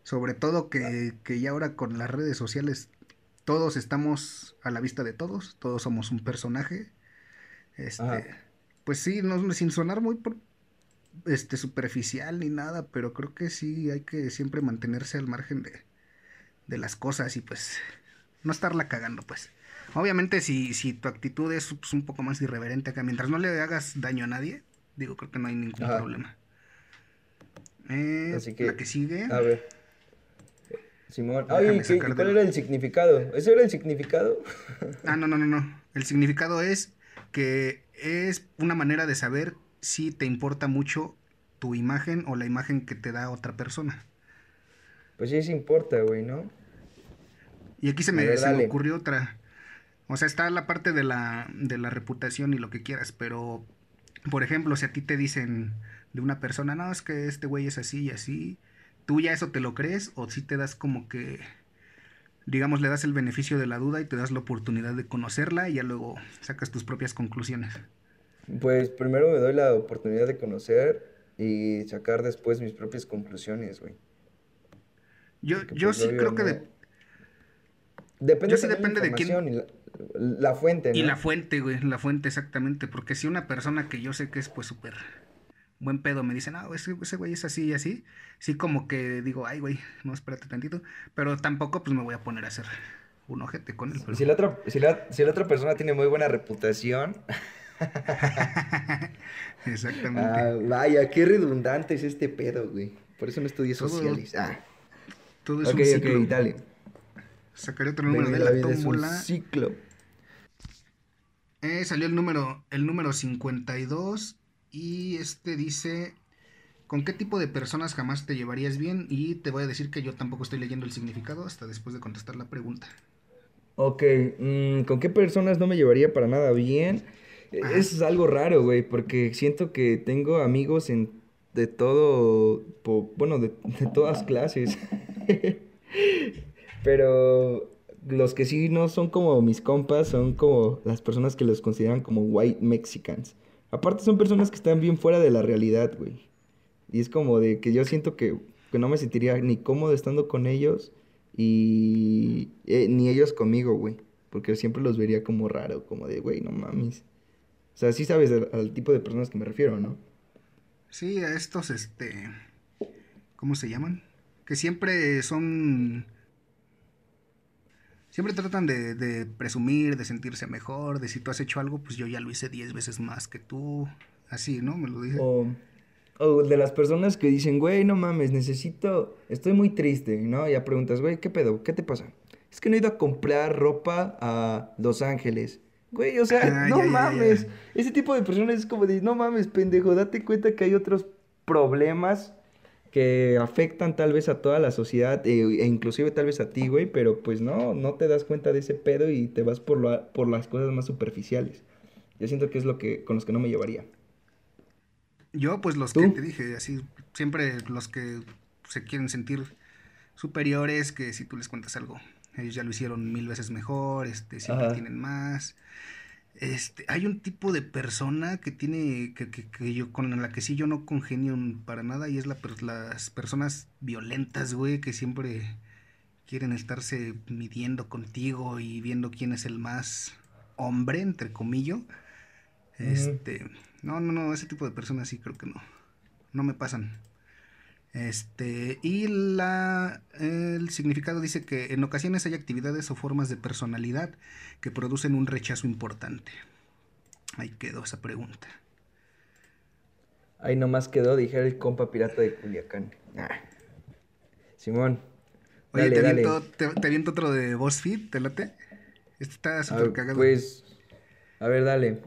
Sobre todo que, que ya ahora con las redes sociales todos estamos a la vista de todos, todos somos un personaje. Este, Ajá. pues sí, no, sin sonar muy por- este superficial ni nada, pero creo que sí hay que siempre mantenerse al margen de, de las cosas y pues no estarla cagando, pues. Obviamente si, si tu actitud es pues, un poco más irreverente acá, mientras no le hagas daño a nadie, digo, creo que no hay ningún Ajá. problema. Eh, Así que, la que sigue. A ver. Simón. Ay, ¿qué- sacar de ¿cuál era el significado? ¿Ese era el significado? Ah, no, no, no, no. El significado es que es una manera de saber si te importa mucho tu imagen o la imagen que te da otra persona. Pues sí, sí importa, güey, ¿no? Y aquí se me, ver, se me dale. ocurrió otra. O sea, está la parte de la, de la reputación y lo que quieras, pero, por ejemplo, si a ti te dicen de una persona, no, es que este güey es así y así, ¿tú ya eso te lo crees o si te das como que, digamos, le das el beneficio de la duda y te das la oportunidad de conocerla y ya luego sacas tus propias conclusiones? Pues primero me doy la oportunidad de conocer y sacar después mis propias conclusiones, güey. Yo, Porque, yo pues, sí obvio, creo que... no- de- Depende Yo sí depende la de quién- y la, la fuente, Y ¿no? la fuente, güey, la fuente exactamente, porque si una persona que yo sé que es pues súper buen pedo me dice, no, ese, ese güey es así y así, sí como que digo, ay, güey, no, espérate tantito, pero tampoco pues me voy a poner a hacer un ojete con él. pero- Si la, otra, si, la, si la otra persona tiene muy buena reputación, [laughs] Exactamente. ah, vaya, qué redundante es este pedo, güey. Por eso no estudié Todo- sociales. Ah, Todo es ok, un ciclo. ok, dale. Sacaré otro número Venga, de la la es un ciclo. Eh, salió el número, el número 52 y este dice, ¿con qué tipo de personas jamás te llevarías bien? Y te voy a decir que yo tampoco estoy leyendo el significado hasta después de contestar la pregunta. Ok, mm, ¿con qué personas no me llevaría para nada bien? E- Ajá. Es algo raro, güey, porque siento que tengo amigos en, de todo, po- bueno, de, de todas clases. [laughs] Pero los que sí no son como mis compas son como las personas que los consideran como white Mexicans. Aparte son personas que están bien fuera de la realidad, güey. Y es como de que yo siento que, que no me sentiría ni cómodo estando con ellos y eh, ni ellos conmigo, güey. Porque siempre los vería como raro, como de, güey, no mames. O sea, sí sabes al, al tipo de personas que me refiero, ¿no? Sí, a estos, este, ¿cómo se llaman? Que siempre son, siempre tratan de, de presumir, de sentirse mejor, de si tú has hecho algo, pues yo ya lo hice 10 veces más que tú, así, ¿no? Me lo dije. O, o de las personas que dicen, güey, no mames, necesito, estoy muy triste, ¿no? Y ya preguntas, güey, ¿qué pedo? ¿Qué te pasa? Es que no he ido a comprar ropa a Los Ángeles. Güey, o sea, Ah, no ya, ya, ya. mames. Ese tipo de personas es como de, no mames, pendejo, date cuenta que hay otros problemas que afectan tal vez a toda la sociedad e, e inclusive tal vez a ti, güey, pero pues no, no te das cuenta de ese pedo y te vas por, lo- por las cosas más superficiales. Yo siento que es lo que con los que no me llevaría. Yo, pues los ¿Tú? que te dije, así, siempre los que se quieren sentir superiores, que si tú les cuentas algo, ellos ya lo hicieron mil veces mejor, este, siempre Ajá. tienen más. Este, hay un tipo de persona que tiene, que, que, que yo, con la que sí yo no congenio para nada, y es la, las personas violentas, güey, que siempre quieren estarse midiendo contigo y viendo quién es el más hombre, entre comillas. Este, no, no, no, ese tipo de personas sí creo que no. No me pasan. Este, y la el significado dice que en ocasiones hay actividades o formas de personalidad que producen un rechazo importante. Ahí quedó esa pregunta. Ahí nomás quedó, dijera el compa pirata de Culiacán. Ah. Simón, Oye, Dale, te, dale. aviento, te, te aviento otro de BuzzFeed, ¿te late? Este está súper cagado. pues, a ver, dale.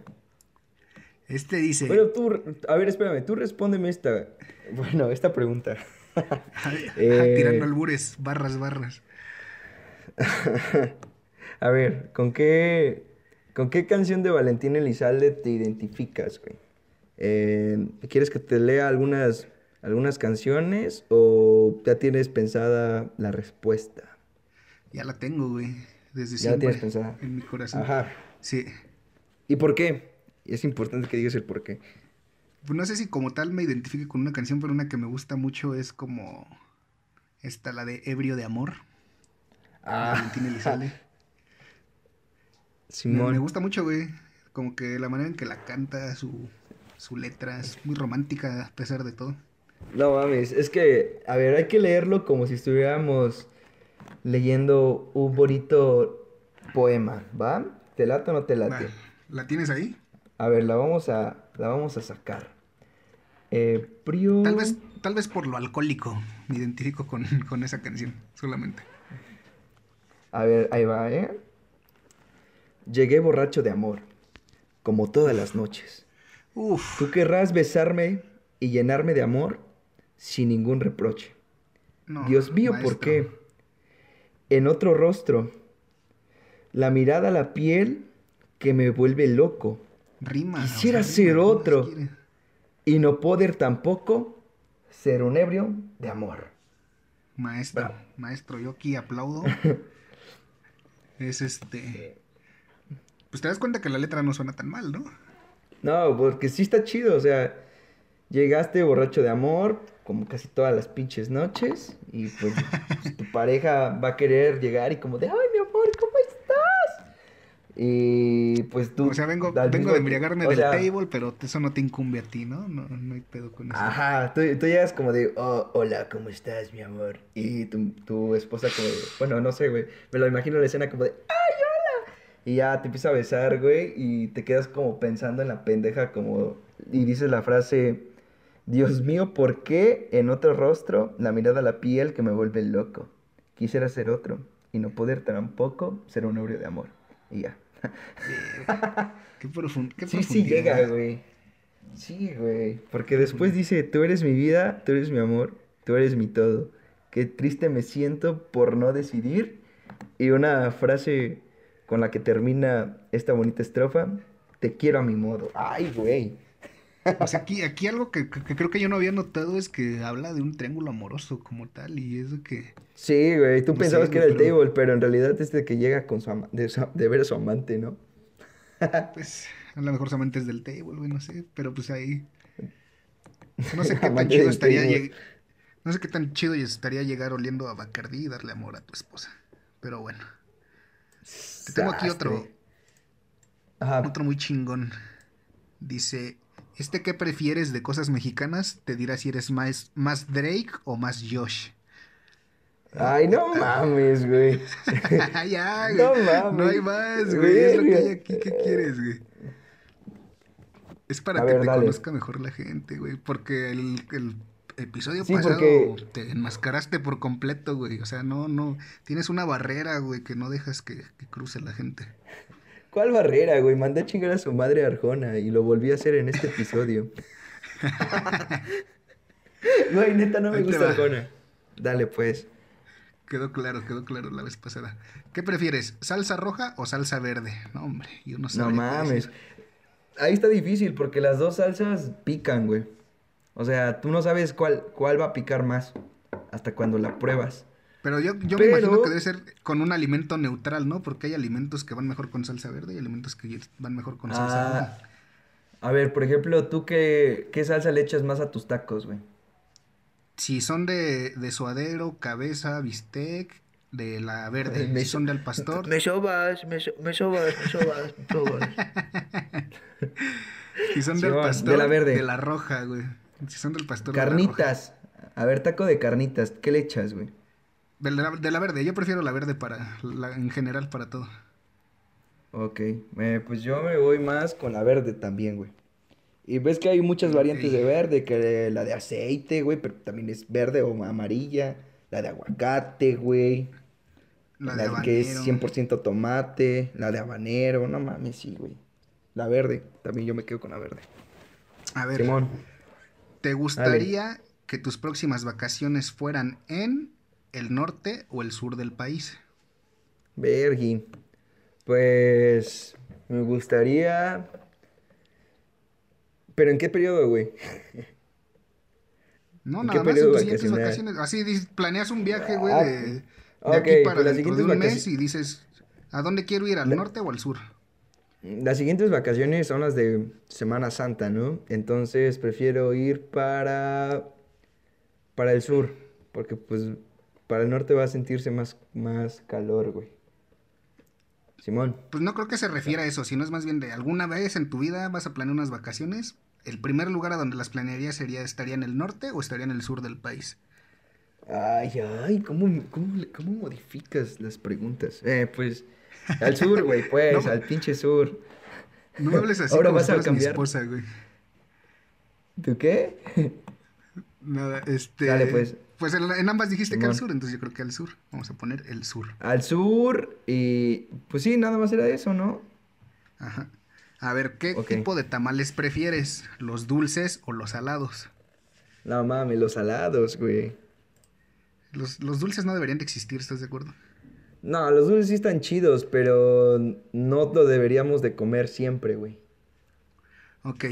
Este dice... Bueno, tú, a ver, espérame, tú respóndeme esta, bueno, esta pregunta. [laughs] Eh, Tirando albures, barras, barras. [laughs] A ver, ¿con qué, ¿con qué canción de Valentín Elizalde te identificas, güey? Eh, ¿quieres que te lea algunas, algunas canciones o ya tienes pensada la respuesta? Ya la tengo, güey. Desde Ya la siempre. tienes pensada. En mi corazón. Ajá. Sí. ¿Y por qué? Es importante que digas el por qué. Pues no sé si como tal me identifique con una canción, pero una que me gusta mucho es como... Esta, la de Ebrio de Amor. Ah, Valentín Elizalde. [laughs] Me, Simón. me gusta mucho, güey. Como que la manera en que la canta, su, su letra es muy romántica a pesar de todo. No mames, es que, a ver, hay que leerlo como si estuviéramos leyendo un bonito poema, ¿va? ¿Te late o no te late? ¿La tienes ahí? A ver, la vamos a, la vamos a sacar. Eh, Prio... Tal vez, tal vez por lo alcohólico me identifico con, [laughs] con esa canción, solamente. A ver, ahí va, ¿eh? Llegué borracho de amor, como todas las noches. Uf, Tú querrás besarme y llenarme de amor sin ningún reproche. no, Dios mío, ¿por qué? En otro rostro, la mirada, la piel que me vuelve loco Rima. Quisiera ser ¿qué más otro. y no poder tampoco ser un ebrio de amor. Maestro, Bravo. maestro, yo aquí aplaudo. [laughs] es este. Pues te das cuenta que la letra no suena tan mal, ¿no? No, porque sí está chido, o sea, llegaste borracho de amor, como casi todas las pinches noches, y pues, pues, tu [laughs] pareja va a querer llegar y como de, ay, mi. Y pues tú... o sea, vengo, vengo de embriagarme del sea, table, pero eso no te incumbe a ti, ¿no? No, no hay pedo con eso. Ajá, tú, tú llegas como de, oh, hola, ¿cómo estás, mi amor? Y tu, tu esposa como de, bueno, no sé, güey, me lo imagino la escena como de, ay, hola. Y ya te empieza a besar, güey, y te quedas como pensando en la pendeja como, y dices la frase, Dios mío, ¿por qué en otro rostro la mirada, la piel que me vuelve loco? Quisiera ser otro y no poder tampoco ser un ebrio de amor. Y ya. [laughs] Qué, profund qué Sí, sí llega, güey. Sí, güey. Porque después dice, tú eres mi vida, tú eres mi amor, tú eres mi todo. Qué triste me siento por no decidir. Y una frase con la que termina esta bonita estrofa, te quiero a mi modo. Ay, güey. O sea, aquí, aquí algo que, que- creo que yo no había notado es que habla de un triángulo amoroso como tal, y es de que. Sí, güey, tú No pensabas sé, que era el pero- table, pero en realidad es de que llega con su ama- de, su- de ver a su amante, ¿no? [laughs] Pues, a lo mejor solamente es del table, güey, no sé, pero pues ahí. No sé [laughs] qué tan Amante chido estaría lleg- No sé qué tan chido estaría llegar oliendo a Bacardí y darle amor a tu esposa. Pero bueno. Te tengo aquí otro. Ajá. otro muy chingón. Dice, ¿este qué prefieres de cosas mexicanas? Te dirá si eres más, más Drake o más Josh. Ay, no [laughs] mames, güey. [laughs] ya, güey. No No, mames. hay más, güey. Es lo que hay aquí. ¿Qué quieres, güey? Es para A que ver, te dale. conozca mejor la gente, güey. Porque el, el episodio Sí, pasado porque- te enmascaraste por completo, güey. O sea, no, no. Tienes una barrera, güey, que no dejas que, que cruce la gente. ¿Cuál barrera, güey? Mandé a chingar a su madre Arjona y lo volví a hacer en este episodio. [laughs] Güey, neta, no me Ahí gusta. Arjona. Dale, pues. Quedó claro, quedó claro la vez pasada. ¿Qué prefieres? ¿Salsa roja o salsa verde? No, hombre, yo no sé. No mames. Ahí está difícil porque las dos salsas pican, güey. O sea, tú no sabes cuál, cuál va a picar más hasta cuando la pruebas. Pero yo, yo Pero- me imagino que debe ser con un alimento neutral, ¿no? Porque hay alimentos que van mejor con salsa verde y alimentos que van mejor con salsa Ah, roja. a ver, por ejemplo, ¿tú qué, qué salsa le echas más a tus tacos, güey? Si son de, de suadero, cabeza, bistec, de la verde. Me si so- son del pastor. Me sobas, me, so- me sobas, me sobas, me sobas. [laughs] Si son Sí, del va, de pastor, la verde. de la roja, güey. Si son del pastor, de la roja. Carnitas. A ver, taco de carnitas. ¿Qué le echas, güey? De la, de la verde. Yo prefiero la verde para, la- en general para todo. Ok, eh, pues yo me voy más con la verde también, güey. Y ves que hay muchas variantes de verde, que la de aceite, güey, pero también es verde o amarilla. La de aguacate, güey. La La, de que es habanero. 100% tomate. La de habanero. No mames, sí, güey. La verde. También yo me quedo con la verde. A ver, Simón. ¿te gustaría que tus próximas vacaciones fueran en el norte o el sur del país? Vergi. Pues. Me gustaría. ¿Pero en qué periodo, güey? No, ¿En nada qué más en tus siguientes vacaciones. Así planeas un viaje, güey, Ah, de, de aquí para pues dentro de un mes y dices, ¿a dónde quiero ir? ¿Al La- norte o al sur? Las siguientes vacaciones son las de Semana Santa, ¿no? Entonces prefiero ir para. Para el sur. Porque, pues. Para el norte va a sentirse más, más calor, güey. Simón. Pues no creo que se refiera a eso, sino es más bien de alguna vez en tu vida vas a planear unas vacaciones. El primer lugar a donde las planearías sería, estaría en el norte o estaría en el sur del país. Ay, ay, ¿cómo, cómo, cómo modificas las preguntas? Eh, pues, al sur, güey, [laughs] pues, No. al pinche sur. No me hables así Ahora como vas a fueras mi cambiar. esposa, güey. ¿Tú qué? Nada, este... Dale, pues. Pues en, en ambas dijiste que al Simón. sur, entonces yo creo que al sur. Vamos a poner el sur. Al sur y... Pues sí, nada más era eso, ¿no? Ajá. A ver, ¿qué tipo de tamales prefieres? ¿Los dulces o los salados? No mames, los salados, güey. Los, los dulces no deberían de existir, ¿estás de acuerdo? No, los dulces sí están chidos, pero no lo deberíamos de comer siempre, güey. Ok.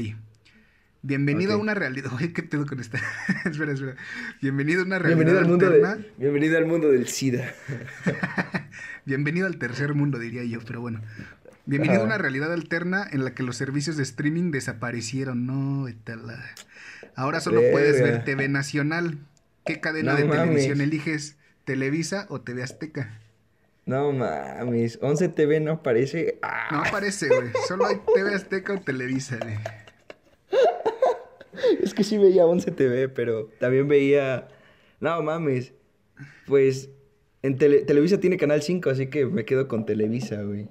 Bienvenido a una realidad. [laughs] Oye, ¿qué pedo con esta? [laughs] espera, espera. Bienvenido a una realidad Bienvenido al mundo alterna. de... Bienvenido al mundo del SIDA. [laughs] Bienvenido al tercer mundo, diría yo, pero bueno. Bienvenido a una realidad alterna en la que los servicios de streaming desaparecieron. No, vete a la- Ahora solo puedes ver. TV Nacional. ¿Qué cadena No de televisión eliges? ¿Televisa o TV Azteca? No mames, 11 TV no aparece. Ah, No aparece, güey. Solo hay TV Azteca o Televisa, güey. [laughs] Es que sí veía 11 TV, pero también veía... No mames. Pues en tele- Televisa tiene Canal 5, así que me quedo con Televisa, güey.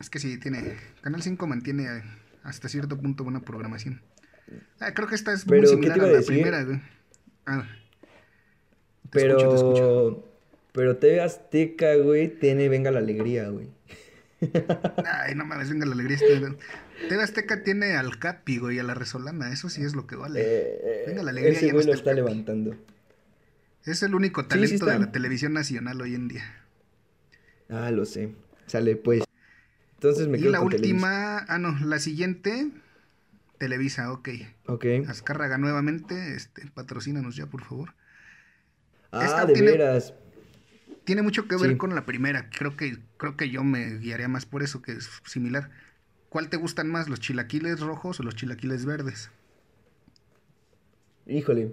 Es que sí, tiene. Canal 5 mantiene hasta cierto punto buena programación. Ah, creo que esta es muy Pero, ¿qué similar a a la decir? primera, güey. Ah. Te Pero... escucho, te escucho. Pero TV Azteca, güey, tiene Venga la Alegría, güey. Ay, no mames, venga la alegría. Este... TV Azteca tiene al Capi, güey, y a la Resolana. Eso sí es lo que vale. Eh, Venga la alegría. Ese ya no lo está levantando. Es el único sí talento de la televisión nacional hoy en día. Ah, lo sé. Sale, pues. Entonces me y quedo la con Televisa. última, ah, no, la siguiente, Televisa, ok. Ok. Azcárraga nuevamente, este, patrocínanos ya, por favor. Ah, esta de tiene- veras. Tiene mucho que ver Sí. con la primera. Creo que, creo que yo me guiaría más por eso, que es similar. ¿Cuál te gustan más, los chilaquiles rojos o los chilaquiles verdes? Híjole.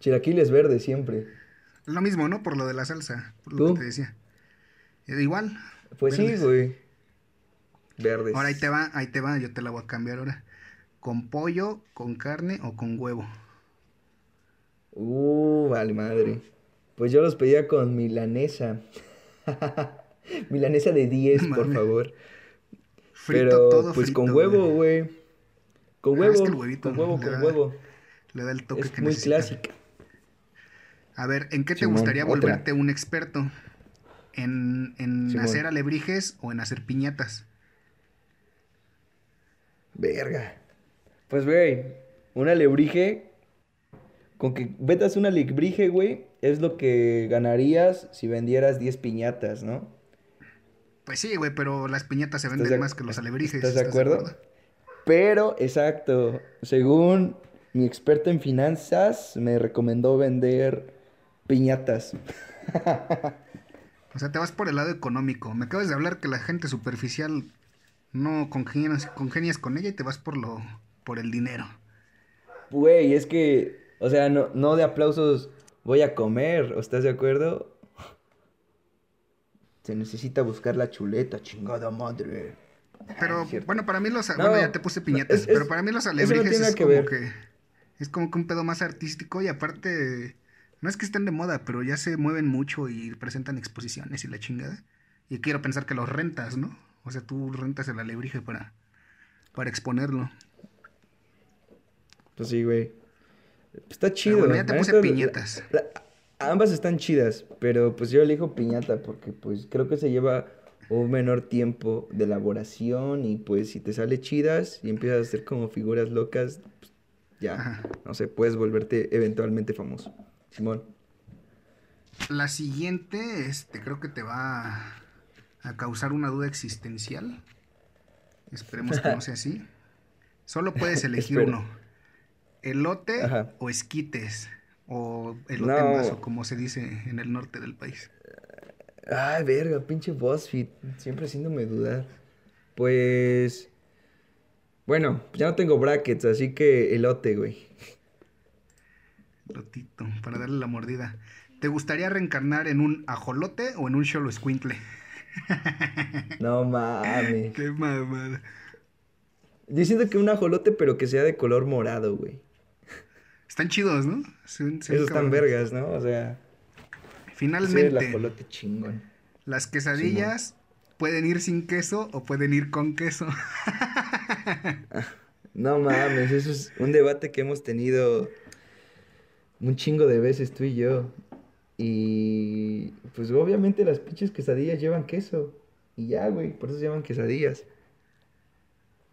Chilaquiles verdes siempre. Lo mismo, ¿no? Por lo de la salsa, por lo ¿Tú? que te decía. Eh, Igual. Pues verdes. sí, güey. Verdes. Ahora ahí te va, ahí te va, yo te la voy a cambiar ahora. ¿Con pollo, con carne o con huevo? Uh, vale madre. Pues yo los pedía con milanesa. [laughs] milanesa de 10, [laughs] por favor. Frito, Pero todo pues frito, con huevo, güey. Con Ah, huevo, es que el huevito con huevo, con da huevo. Le da el toque Es que muy necesita. clásica. A ver, ¿en qué te Simón, gustaría otra. volverte un experto? ¿En, en hacer alebrijes o en hacer piñatas? Verga. Pues, güey, un alebrije. Con que vendas un alebrije, güey, es lo que ganarías si vendieras 10 piñatas, ¿no? Pues sí, güey, pero las piñatas se ¿Estás venden de- más que los alebrijes. ¿Estás de acuerdo? Pero, exacto, según mi experto en finanzas, me recomendó vender piñatas. [laughs] O sea, te vas por el lado económico. Me acabas de hablar que la gente superficial no congenias, congenias con ella y te vas por lo por el dinero. Güey, es que, o sea, no, no de aplausos voy a comer, ¿o ¿estás de acuerdo? Se necesita buscar la chuleta, chingada madre. Pero cierto. bueno, para mí los No, bueno, ya te puse piñatas, es- pero para mí los no alebrijes nada es que como ver. que es como que un pedo más artístico y aparte no es que estén de moda, pero ya se mueven mucho y presentan exposiciones y la chingada. Y quiero pensar que los rentas, ¿no? O sea, tú rentas el alebrije para para exponerlo. Pues sí, güey. Está chido. bueno, ya te puse la- Ambas están chidas, pero pues yo elijo piñata porque pues creo que se lleva un menor tiempo de elaboración y pues si te sale chidas y empiezas a hacer como figuras locas, pues, ya, Ajá. no sé, puedes volverte eventualmente famoso. Simón. La siguiente, este, creo que te va a causar una duda existencial. Esperemos que no sea así. [laughs] Solo puedes elegir uno. Elote Ajá. o esquites. O elote No. en vaso, como se dice en el norte del país. Ay, verga, pinche BuzzFeed, siempre haciéndome dudar. Pues, bueno, ya no tengo brackets, así que elote, güey. Elotito, para darle la mordida. ¿Te gustaría reencarnar en un ajolote o en un cholo escuincle? [laughs] No mames. Qué mamada. Diciendo que un ajolote, pero que sea de color morado, güey. Están chidos, ¿no? Esos están vergas, ¿no? O sea, el Finalmente, chingón. las quesadillas pueden ir sin queso o pueden ir con queso. No mames, eso es un debate que hemos tenido un chingo de veces tú y yo. Y pues obviamente las pinches quesadillas llevan queso. Y ya, güey, por eso se llaman quesadillas.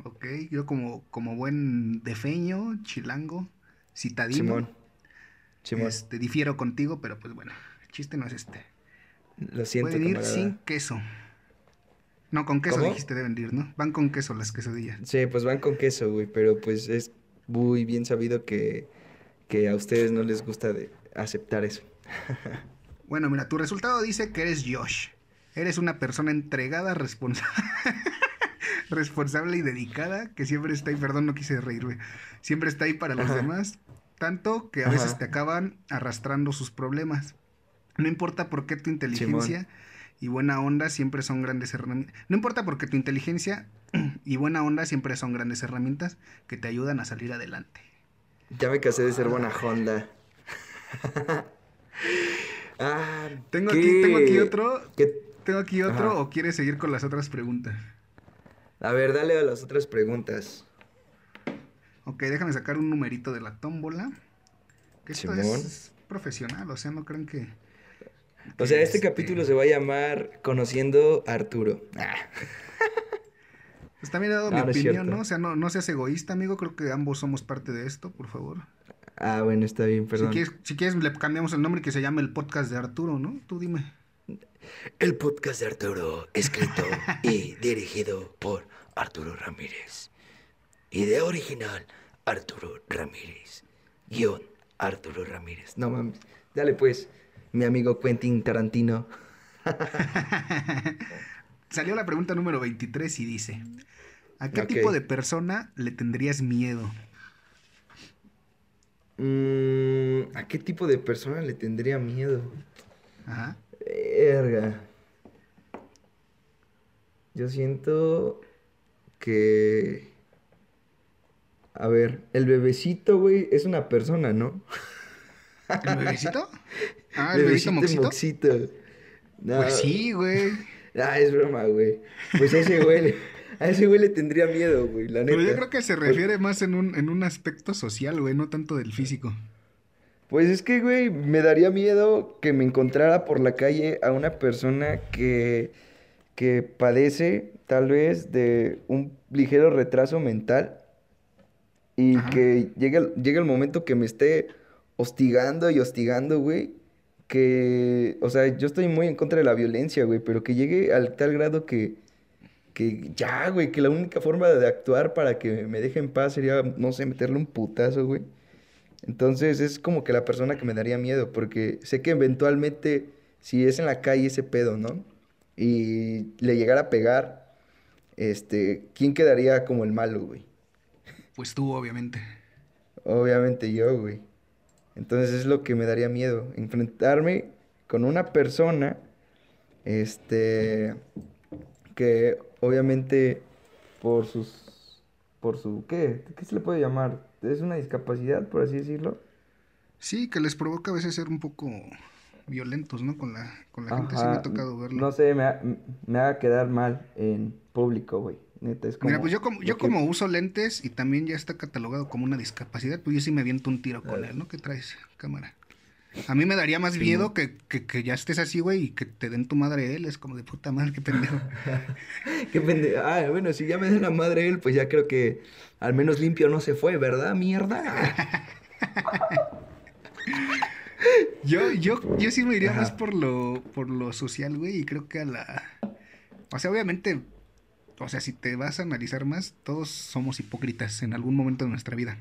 ok, yo como, como buen defeño, chilango, citadino, Simón. Simón. este, difiero contigo, pero pues bueno, el chiste no es este. Lo siento, pueden ir camarada. sin queso. No, con queso ¿Cómo? dijiste deben ir, ¿no? Van con queso las quesadillas. Sí, pues van con queso, güey, pero pues es muy bien sabido que, que a ustedes no les gusta de aceptar eso. Bueno, mira, tu resultado dice que eres Josh. Eres una persona entregada, responsa- [laughs] [laughs] responsable y dedicada, que siempre está ahí, perdón, no quise reírme, siempre está ahí para los Ajá. demás, tanto que a veces te acaban arrastrando sus problemas. No importa por qué tu inteligencia y buena onda siempre son grandes herramientas. No importa por qué tu inteligencia [clears throat] y buena onda siempre son grandes herramientas que te ayudan a salir adelante. Ya me casé de ser buena Honda. [laughs] ah, Tengo ¿qué- aquí, tengo aquí otro, qué- tengo aquí otro Ajá. o quieres seguir con las otras preguntas. A ver, dale a las otras preguntas. Ok, déjame sacar un numerito de la tómbola. Que esto Simón. es profesional, o sea, no crean que. O sea, que, este capítulo se va a llamar Conociendo a Arturo. Ah, [laughs] Pues también he dado No, mi no opinión. ¿no? O sea, no, no seas egoísta, amigo. Creo que ambos somos parte de esto, por favor. Ah, bueno, está bien, Si perdón. quieres, si quieres, le cambiamos el nombre y que se llame el podcast de Arturo, ¿no? Tú dime. El podcast de Arturo, escrito y [laughs] dirigido por Arturo Ramírez. Idea original, Arturo Ramírez. Guión, Arturo Ramírez. No mames. Dale pues, mi amigo Quentin Tarantino. [laughs] Salió la pregunta número 23 y dice: ¿A qué tipo de persona le tendrías miedo? Mm, ¿A qué tipo de persona le tendría miedo? Ajá. Verga. Yo siento que... A ver, el bebecito, güey, es una persona, ¿no? ¿El bebecito? [laughs] Ah, el bebecito moxito. moxito. No, Pues sí, güey. Ah, es broma, güey. Pues a ese güey, a ese güey le tendría miedo, güey, la neta. Pero yo creo que se refiere más en un, en un aspecto social, güey, no tanto del físico. Pues es que, güey, me daría miedo que me encontrara por la calle a una persona que, que padece tal vez de un ligero retraso mental y Ajá. que llegue, el- llegue el momento que me esté hostigando y hostigando, güey. Que, o sea, yo estoy muy en contra de la violencia, güey, pero que llegue al tal grado que, que ya, güey, que la única forma de actuar para que me deje en paz sería, no sé, meterle un putazo, güey. Entonces es como que la persona que me daría miedo, porque sé que eventualmente, si es en la calle ese pedo, ¿no? Y le llegara a pegar, este, ¿quién quedaría como el malo, güey? Pues tú, obviamente. Obviamente yo, güey. Entonces es lo que me daría miedo, enfrentarme con una persona, este, que obviamente por sus, por su, ¿qué? ¿Qué se le puede llamar? Es una discapacidad, por así decirlo. Sí, que les provoca a veces ser un poco violentos, ¿no? Con la, con la gente sí me ha tocado verlo. No sé, me, ha- me haga quedar mal en público, güey. Neta, es como... Mira, pues yo como, yo que- como uso lentes y también ya está catalogado como una discapacidad, pues yo sí me aviento un tiro con él, ¿no? ¿Qué traes, cámara? A mí me daría más miedo que, que, que ya estés así, güey, y que te den tu madre él. Es como de puta madre, qué pendejo. [laughs] Qué pendejo. Ah, bueno, si ya me den la madre él, pues ya creo que al menos limpio no se fue, ¿verdad? Mierda. [laughs] Yo, yo, yo sí me iría Ajá. más por lo, por lo social, güey, y creo que a la... O sea, obviamente, o sea, si te vas a analizar más, todos somos hipócritas en algún momento de nuestra vida.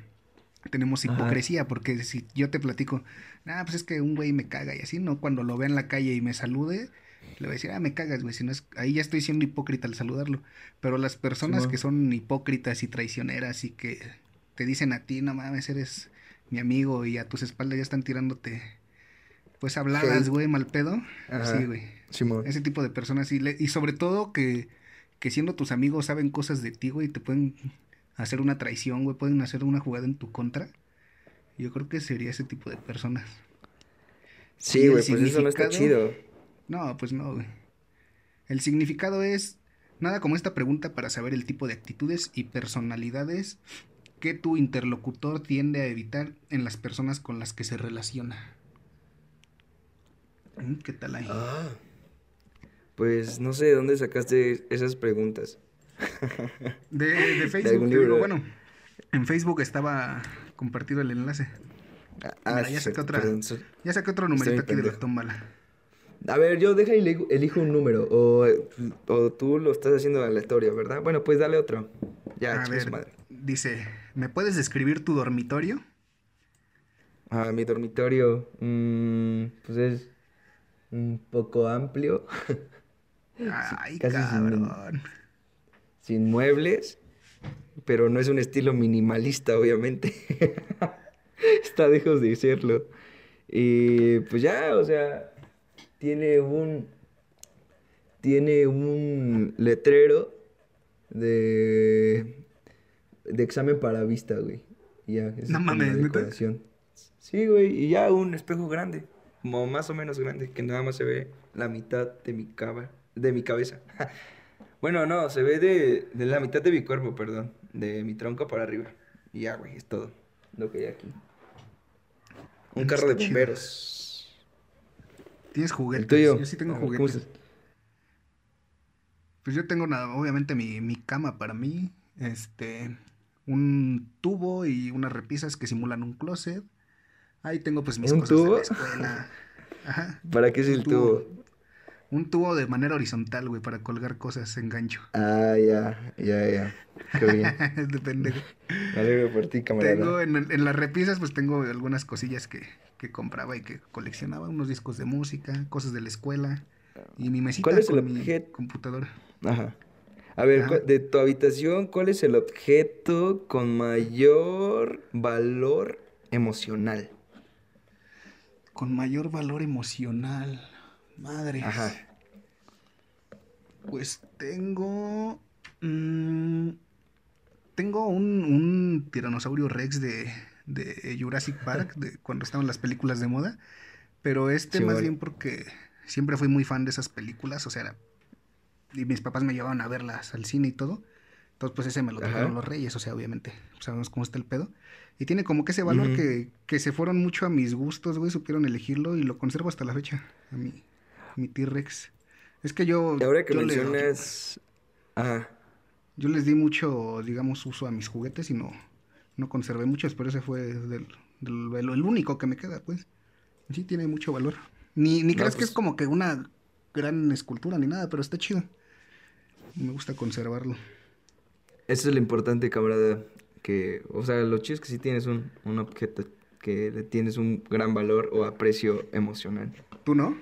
Tenemos Ajá. hipocresía, porque si yo te platico, ah, pues es que un güey me caga y así, ¿no? Cuando lo vea en la calle y me salude, le voy a decir, ah, me cagas, güey, si no es... Ahí ya estoy siendo hipócrita al saludarlo. Pero las personas que son hipócritas y traicioneras y que te dicen a ti, no mames, eres mi amigo y a tus espaldas ya están tirándote, pues habladas, güey, mal pedo. Ajá. Sí, güey. Simón. Ese tipo de personas, y, le- y sobre todo que, que siendo tus amigos saben cosas de ti, güey, y te pueden hacer una traición, güey, pueden hacer una jugada en tu contra. Yo creo que sería ese tipo de personas. Sí, güey, pues eso no está chido. No, pues no, güey. El significado es nada como esta pregunta para saber el tipo de actitudes y personalidades que tu interlocutor tiende a evitar en las personas con las que se relaciona. Mm, ¿Qué tal ahí? Ah. Pues no sé de dónde sacaste esas preguntas. De, de Facebook, te digo, bueno, en Facebook estaba compartido el enlace. Ah, Mira, ya saqué otra. Ya saqué otro numerito aquí de la tómbala. A ver, yo deja y elijo, un número. O, o tú lo estás haciendo aleatorio, ¿verdad? Bueno, pues dale otro. Ya, A ver, madre. dice, ¿me puedes describir tu dormitorio? Ah, mi dormitorio, mm, pues es un poco amplio, [laughs] Ay, cabrón. sin muebles, pero no es un estilo minimalista, obviamente. [laughs] Está lejos de serlo. Y pues ya, o sea, tiene un tiene un letrero de de examen para vista, güey. Ya, es No mames. Sí, güey, y ya un espejo grande, como más o menos grande, que nada más se ve la mitad de mi cava, de mi cabeza. [laughs] Bueno, no, se ve de, de la mitad de mi cuerpo, perdón. De mi tronco para arriba. Y ya, güey, es todo lo que hay aquí. Un carro de chido. bomberos. ¿Tienes juguetes? El tuyo. Yo sí tengo A ver, ¿cómo juguetes. Pues yo tengo nada, obviamente mi, mi cama para mí, este, un tubo y unas repisas que simulan un closet. Ahí tengo pues mis ¿Un cosas de tubo? la escuela. [laughs] Ajá. ¿Para qué es el tubo? Un tubo de manera horizontal, güey, para colgar cosas en gancho. Ah, ya, ya, ya. Qué bien. [laughs] de pendejo. Me alegro por ti, camarada. Tengo en, en las repisas, pues tengo algunas cosillas que, que compraba y que coleccionaba, unos discos de música, cosas de la escuela y mi mesita ¿Cuál es el con mi objeto? computadora. Ajá. A ver, Ajá. de tu habitación, ¿cuál es el objeto con mayor valor emocional? Con mayor valor emocional. Madre. Ajá. Pues tengo. mm, tengo un, un tiranosaurio Rex de, de Jurassic Park, de cuando estaban las películas de moda. Pero este más bien porque siempre fui muy fan de esas películas. O sea, era- y mis papás me llevaban a verlas al cine y todo. Entonces, pues ese me lo Ajá. trajeron los reyes, o sea, obviamente, sabemos cómo está el pedo. Y tiene como que ese valor que, que se fueron mucho a mis gustos, güey, supieron elegirlo y lo conservo hasta la fecha. A mi, mi T-Rex. Es que yo. Ahora que yo le- mencionas... Ajá. yo les di mucho, digamos, uso a mis juguetes y no, no conservé muchos, pero ese fue del, del- el, el único que me queda, pues. Sí, tiene mucho valor. Ni, ni No, creas que pues- es como que una gran escultura ni nada, pero está chido. Me gusta conservarlo. Eso es lo importante, camarada. Que, o sea, lo chido es que sí tienes un, un objeto que le tienes un gran valor o aprecio emocional. ¿Tú no?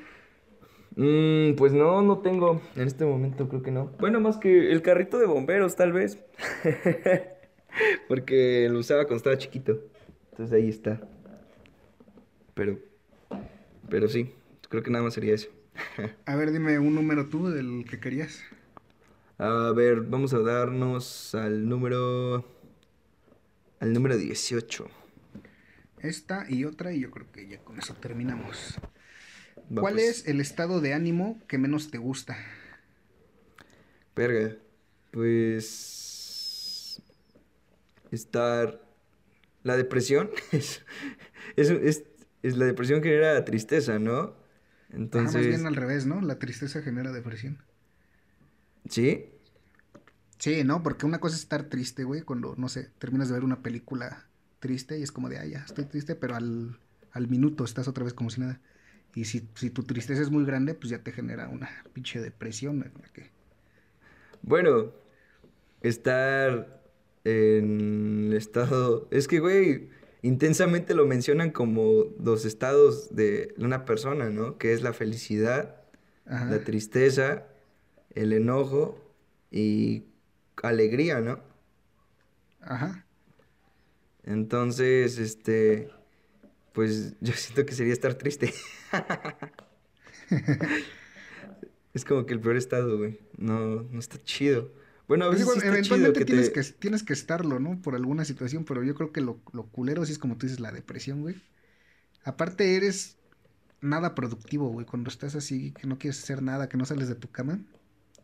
Mm, pues no, no tengo. En este momento creo que no. Bueno, más que el carrito de bomberos, tal vez. [laughs] Porque lo usaba cuando estaba chiquito. Entonces ahí está. Pero, pero sí, creo que nada más sería eso. [laughs] A ver, dime un número tú del que querías. A ver, vamos a darnos al número. Al número 18. Esta y otra, y yo creo que ya con eso terminamos. Va, ¿Cuál pues. es el estado de ánimo que menos te gusta? Verga. Pues. Estar. La depresión [laughs] es, es, es, es la depresión genera tristeza, ¿no? Entonces, más bien al revés, ¿no? La tristeza genera depresión. ¿sí? Sí, ¿no? Porque una cosa es estar triste, güey, cuando, no sé, terminas de ver una película triste y es como de, ah, ya, estoy triste, pero al, al minuto estás otra vez como si nada. Y si, si tu tristeza es muy grande, pues ya te genera una pinche depresión. en la que- Bueno, estar en el estado... Es que, güey, intensamente lo mencionan como los estados de una persona, ¿no? Que es la felicidad, Ajá. la tristeza, el enojo y alegría, ¿no? Ajá. Entonces, este, pues yo siento que sería estar triste. [laughs] Es como que el peor estado, güey. No, no está chido. Bueno, a Pues veces igual, sí está chido eventualmente que tienes, te... que, tienes que estarlo, ¿no? Por alguna situación, pero yo creo que lo, lo culero sí es como tú dices, la depresión, güey. Aparte eres nada productivo, güey. Cuando estás así, que no quieres hacer nada, que no sales de tu cama.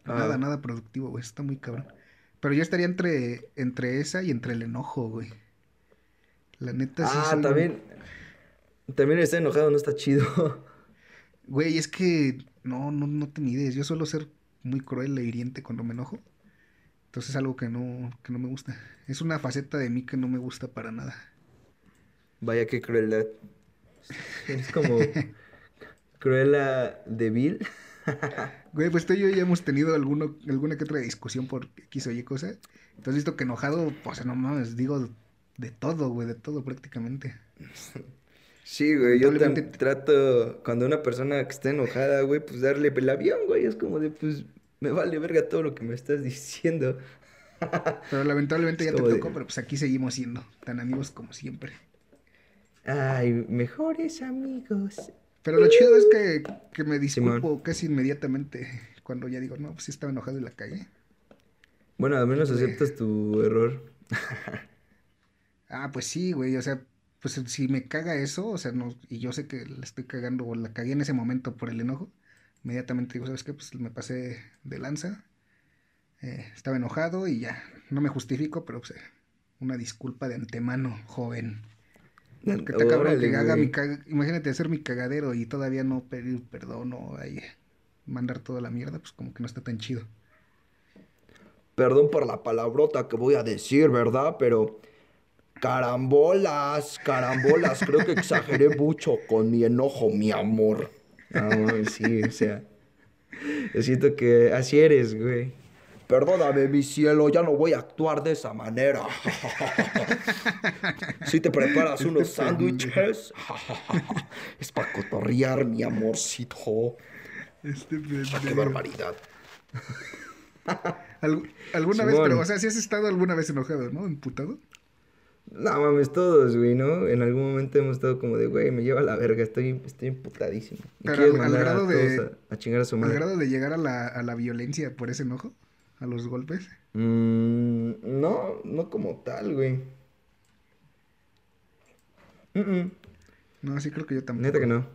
Ah. Nada, nada productivo, güey. Está muy cabrón. Pero yo estaría entre, entre esa y entre el enojo, güey. La neta sí Ah, soy- también... También estar enojado no está chido. [laughs] Güey, es que no, no, no te mides. Yo suelo ser muy cruel e hiriente cuando me enojo. Entonces es algo que no, que no me gusta. Es una faceta de mí que no me gusta para nada. Vaya qué crueldad. Es como... Cruela de Bill. [laughs] Güey, pues tú y yo ya hemos tenido alguno, alguna que otra discusión por X o Y cosa. Entonces visto que enojado, pues no mames, digo de todo, güey, de todo prácticamente. [laughs] Sí, güey, yo tam- Lamentablemente- trato, cuando una persona que está enojada, güey, pues darle el avión, güey, es como de, pues, me vale verga todo lo que me estás diciendo. [laughs] Pero lamentablemente ya te de- tocó, pero pues aquí seguimos siendo tan amigos como siempre. Ay, mejores amigos. Pero lo chido es que, que me Simón. disculpo casi inmediatamente cuando ya digo, no, pues sí estaba enojado y la cagué. Bueno, al menos Sí. aceptas tu error. [laughs] Ah, pues sí, güey, o sea, pues si me caga eso, o sea, no, y yo sé que la estoy cagando o la cagué en ese momento por el enojo, inmediatamente digo, ¿sabes qué? Pues me pasé de lanza, eh, estaba enojado y ya, no me justifico, pero pues, eh, una disculpa de antemano, joven. Porque está cabrón Órale, que haga mi caga- imagínate hacer mi cagadero y todavía no pedir perdón o ahí mandar toda la mierda, pues como que no está tan chido. Perdón por la palabrota que voy a decir, ¿verdad? Pero carambolas, carambolas, creo que exageré mucho con mi enojo, mi amor. Ah, sí, o sea. Yo siento que así eres, güey. Perdóname, mi cielo, ya no voy a actuar de esa manera. Si te preparas unos sándwiches, es para cotorrear, mi amorcito. Este Ah, ¡Qué barbaridad! Al- ¿Alguna vez, pero, o sea, si has estado alguna vez enojado, ¿no? Emputado. No mames, todos, güey, ¿no? En algún momento hemos estado como de, güey, me lleva la verga, estoy, estoy emputadísimo. Pero al- al grado a de- a, a chingar a su Al madre. grado de llegar a la, a la violencia por ese enojo, a los golpes. Mm, no, no como tal, güey. Mm, mm, No, sí creo que yo tampoco. Neta que no.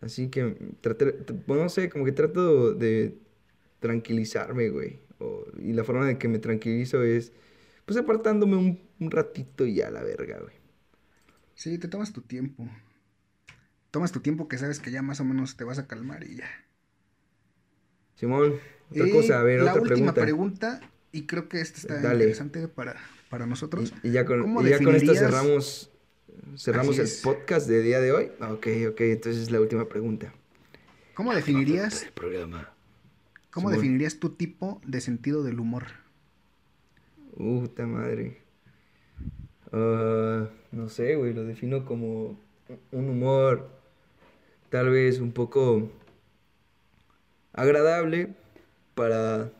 Así que, traté, no sé, como que trato de tranquilizarme, güey. O- y la forma de que me tranquilizo es, pues, apartándome un, un ratito y ya la verga, güey. Sí, te tomas tu tiempo. Tomas tu tiempo que sabes que ya más o menos te vas a calmar y ya. Simón, otra cosa, a ver, la otra última pregunta. pregunta, y creo que esta está Dale. interesante para, para nosotros. Y, y ya con, ¿Cómo y ya con esto definirías- cerramos, cerramos el es. podcast de día de hoy. Ah, Ok, ok, entonces la última pregunta. ¿Cómo definirías, El programa. cómo Simón. definirías tu tipo de sentido del humor? Puta madre. Ah, no sé, güey, lo defino como un humor tal vez un poco agradable para,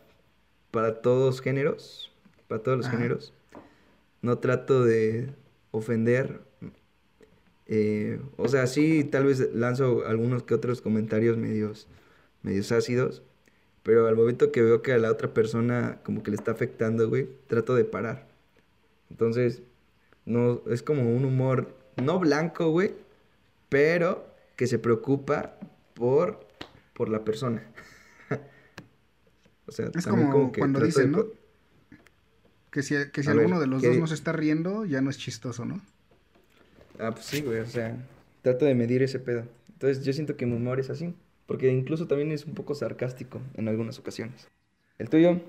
para todos géneros, para todos los Ajá. géneros. No trato de ofender. eh, o sea, sí, tal vez lanzo algunos que otros comentarios medios, medios ácidos. Pero al momento que veo que a la otra persona como que le está afectando, güey, trato de parar. Entonces, no, es como un humor, no blanco, güey, pero que se preocupa por, por la persona. [laughs] o sea, Es también como, que cuando de dicen, ¿no? Que si, que si ver, alguno de los ¿qué dos no se está riendo, ya no es chistoso, ¿no? Ah, pues sí, güey, o sea, trato de medir ese pedo. Entonces yo siento que mi humor es así, porque incluso también es un poco sarcástico en algunas ocasiones. ¿El tuyo?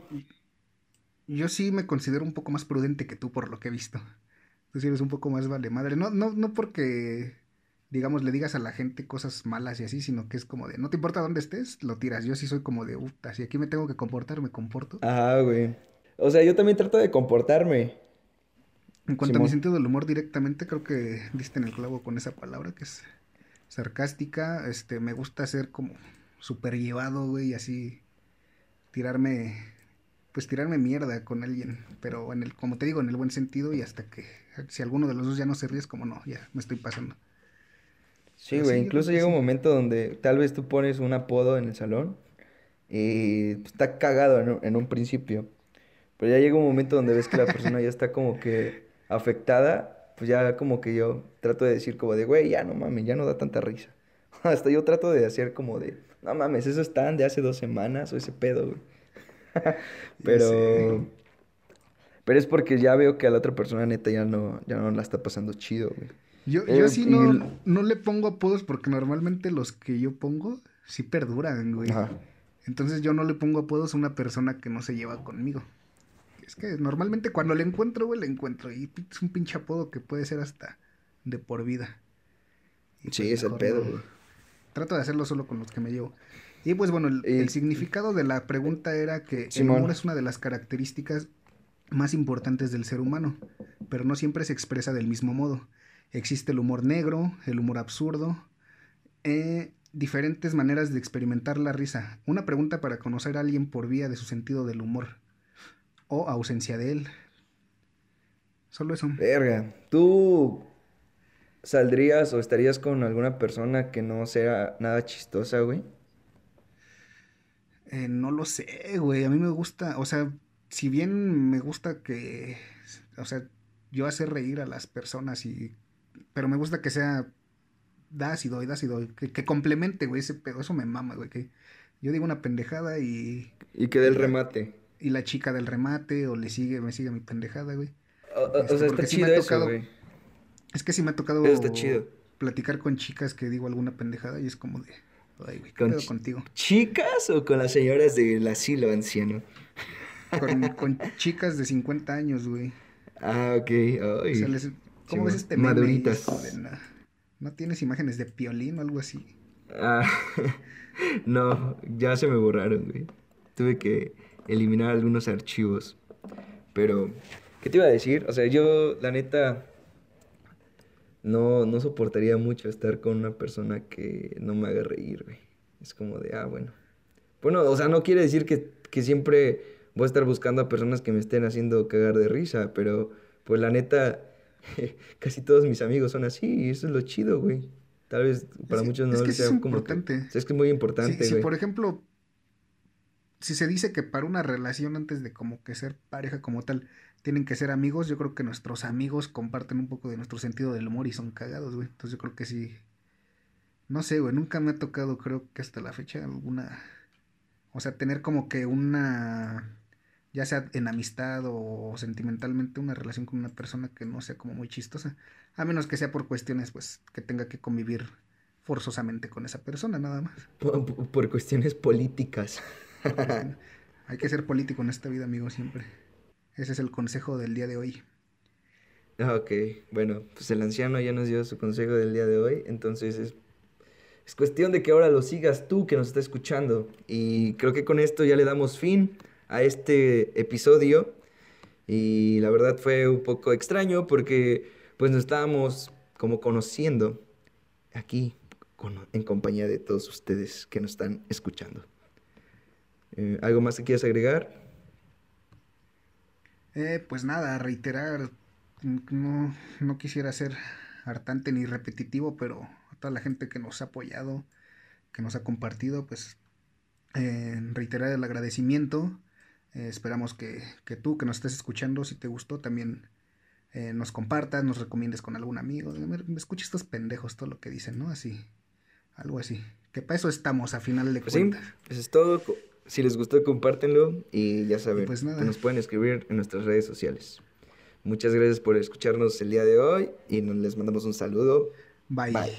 Yo sí me considero un poco más prudente que tú por lo que he visto. Tú sí eres un poco más vale madre. No, no, no porque, digamos, le digas a la gente cosas malas y así, sino que es como de, no te importa dónde estés, lo tiras. Yo sí soy como de, puta, si aquí me tengo que comportar, me comporto. Ah, güey. O sea, yo también trato de comportarme. En cuanto a mi sentido del humor directamente, creo que diste en el clavo con esa palabra que es sarcástica. Este, me gusta ser como super llevado, güey, y así tirarme, pues tirarme mierda con alguien, pero en el, como te digo, en el buen sentido y hasta que si alguno de los dos ya no se ríe es como no, ya me estoy pasando. Sí, güey, incluso llega un momento donde tal vez tú pones un apodo en el salón y pues, está cagado en un, en un principio, pero ya llega un momento donde ves que la persona ya está como que afectada, pues ya como que yo trato de decir como de, güey, ya no mames, ya no da tanta risa. [laughs] Hasta yo trato de hacer como de, no mames, eso es tan de hace dos semanas o ese pedo, güey. [laughs] Pero... Pero es porque ya veo que a la otra persona neta ya no, ya no la está pasando chido, güey. Yo, Eh, yo sí no, el- no le pongo apodos porque normalmente los que yo pongo sí perduran, güey. Ajá. Entonces yo no le pongo apodos a una persona que no se lleva conmigo. Es que normalmente cuando le encuentro, güey, le encuentro. Y es un pinche apodo que puede ser hasta de por vida. Y Sí, pues es el pedo, güey. Trato de hacerlo solo con los que me llevo. Y pues bueno, el, el significado de la pregunta era que el humor es una de las características más importantes del ser humano, pero no siempre se expresa del mismo modo. Existe el humor negro, el humor absurdo, eh, diferentes maneras de experimentar la risa. Una pregunta para conocer a alguien por vía de su sentido del humor o ausencia de él. Solo eso. Verga, ¿tú saldrías o estarías con alguna persona que no sea nada chistosa, güey? Eh, no lo sé, güey. A mí me gusta, o sea, si bien me gusta que, o sea, yo hacer reír a las personas y, pero me gusta que sea da ácido y da ácido, que, que complemente, güey, ese pedo, eso me mama, güey, que yo digo una pendejada y, Y que del remate. y la chica del remate o le sigue, me sigue mi pendejada, güey. O, o- o Este, sea, está sí me chido ha eso, tocado- güey. Es que sí me ha tocado Eso está chido. platicar con chicas que digo alguna pendejada y es como de, ay, güey, ¿qué Con contigo? ¿Chicas o con las señoras del asilo anciano? Con, [laughs] con chicas de 50 años, güey. Ah, ok. O Ay. sea, les- ¿Cómo ves este meme? Maduritas. na- ¿No tienes imágenes de piolín o algo así? Ah, [laughs] no, ya se me borraron, güey. Tuve que eliminar algunos archivos. Pero, ¿qué te iba a decir? O sea, yo, la neta, no, no soportaría mucho estar con una persona que no me haga reír, güey. Es como de, ah, bueno. Bueno, o sea, no quiere decir que, que siempre voy a estar buscando a personas que me estén haciendo cagar de risa, pero, pues la neta, [laughs] casi todos mis amigos son así, y eso es lo chido, güey. Tal vez para muchos no es que sí es sea como que- importante. es que es muy importante, si, por ejemplo, si se dice que para una relación antes de como que ser pareja como tal, tienen que ser amigos, yo creo que nuestros amigos comparten un poco de nuestro sentido del humor y son cagados, güey. Entonces yo creo que sí. No sé, güey, nunca me ha tocado, creo que hasta la fecha, alguna... O sea, tener como que una... Ya sea en amistad o sentimentalmente, una relación con una persona que no sea como muy chistosa. A menos que sea por cuestiones, pues, que tenga que convivir forzosamente con esa persona, nada más. Por, cuestiones políticas. Hay que ser político en esta vida, amigo, siempre. Ese es el consejo del día de hoy. Ah, Ok, bueno, pues el anciano ya nos dio su consejo del día de hoy, entonces es, es cuestión de que ahora lo sigas tú que nos está escuchando. Y creo que con esto ya le damos fin a este episodio. Y la verdad fue un poco extraño porque pues nos estábamos como conociendo aquí en compañía de todos ustedes que nos están escuchando. Eh, ¿Algo más que quieras agregar? Eh, pues nada, reiterar, no, no quisiera ser hartante ni repetitivo, pero a toda la gente que nos ha apoyado, que nos ha compartido, pues eh, reiterar el agradecimiento. Eh, esperamos que, que tú que nos estés escuchando, si te gustó, también eh, nos compartas, nos recomiendes con algún amigo. Me, escucha estos pendejos todo lo que dicen, ¿no? Así, algo así. Que para eso estamos a final de Pues sí, cuentas. eso es todo. Si les gustó, compártenlo y ya saben, pues nada. nos pueden escribir en nuestras redes sociales. Muchas gracias por escucharnos el día de hoy y nos- les mandamos un saludo. Bye. Bye.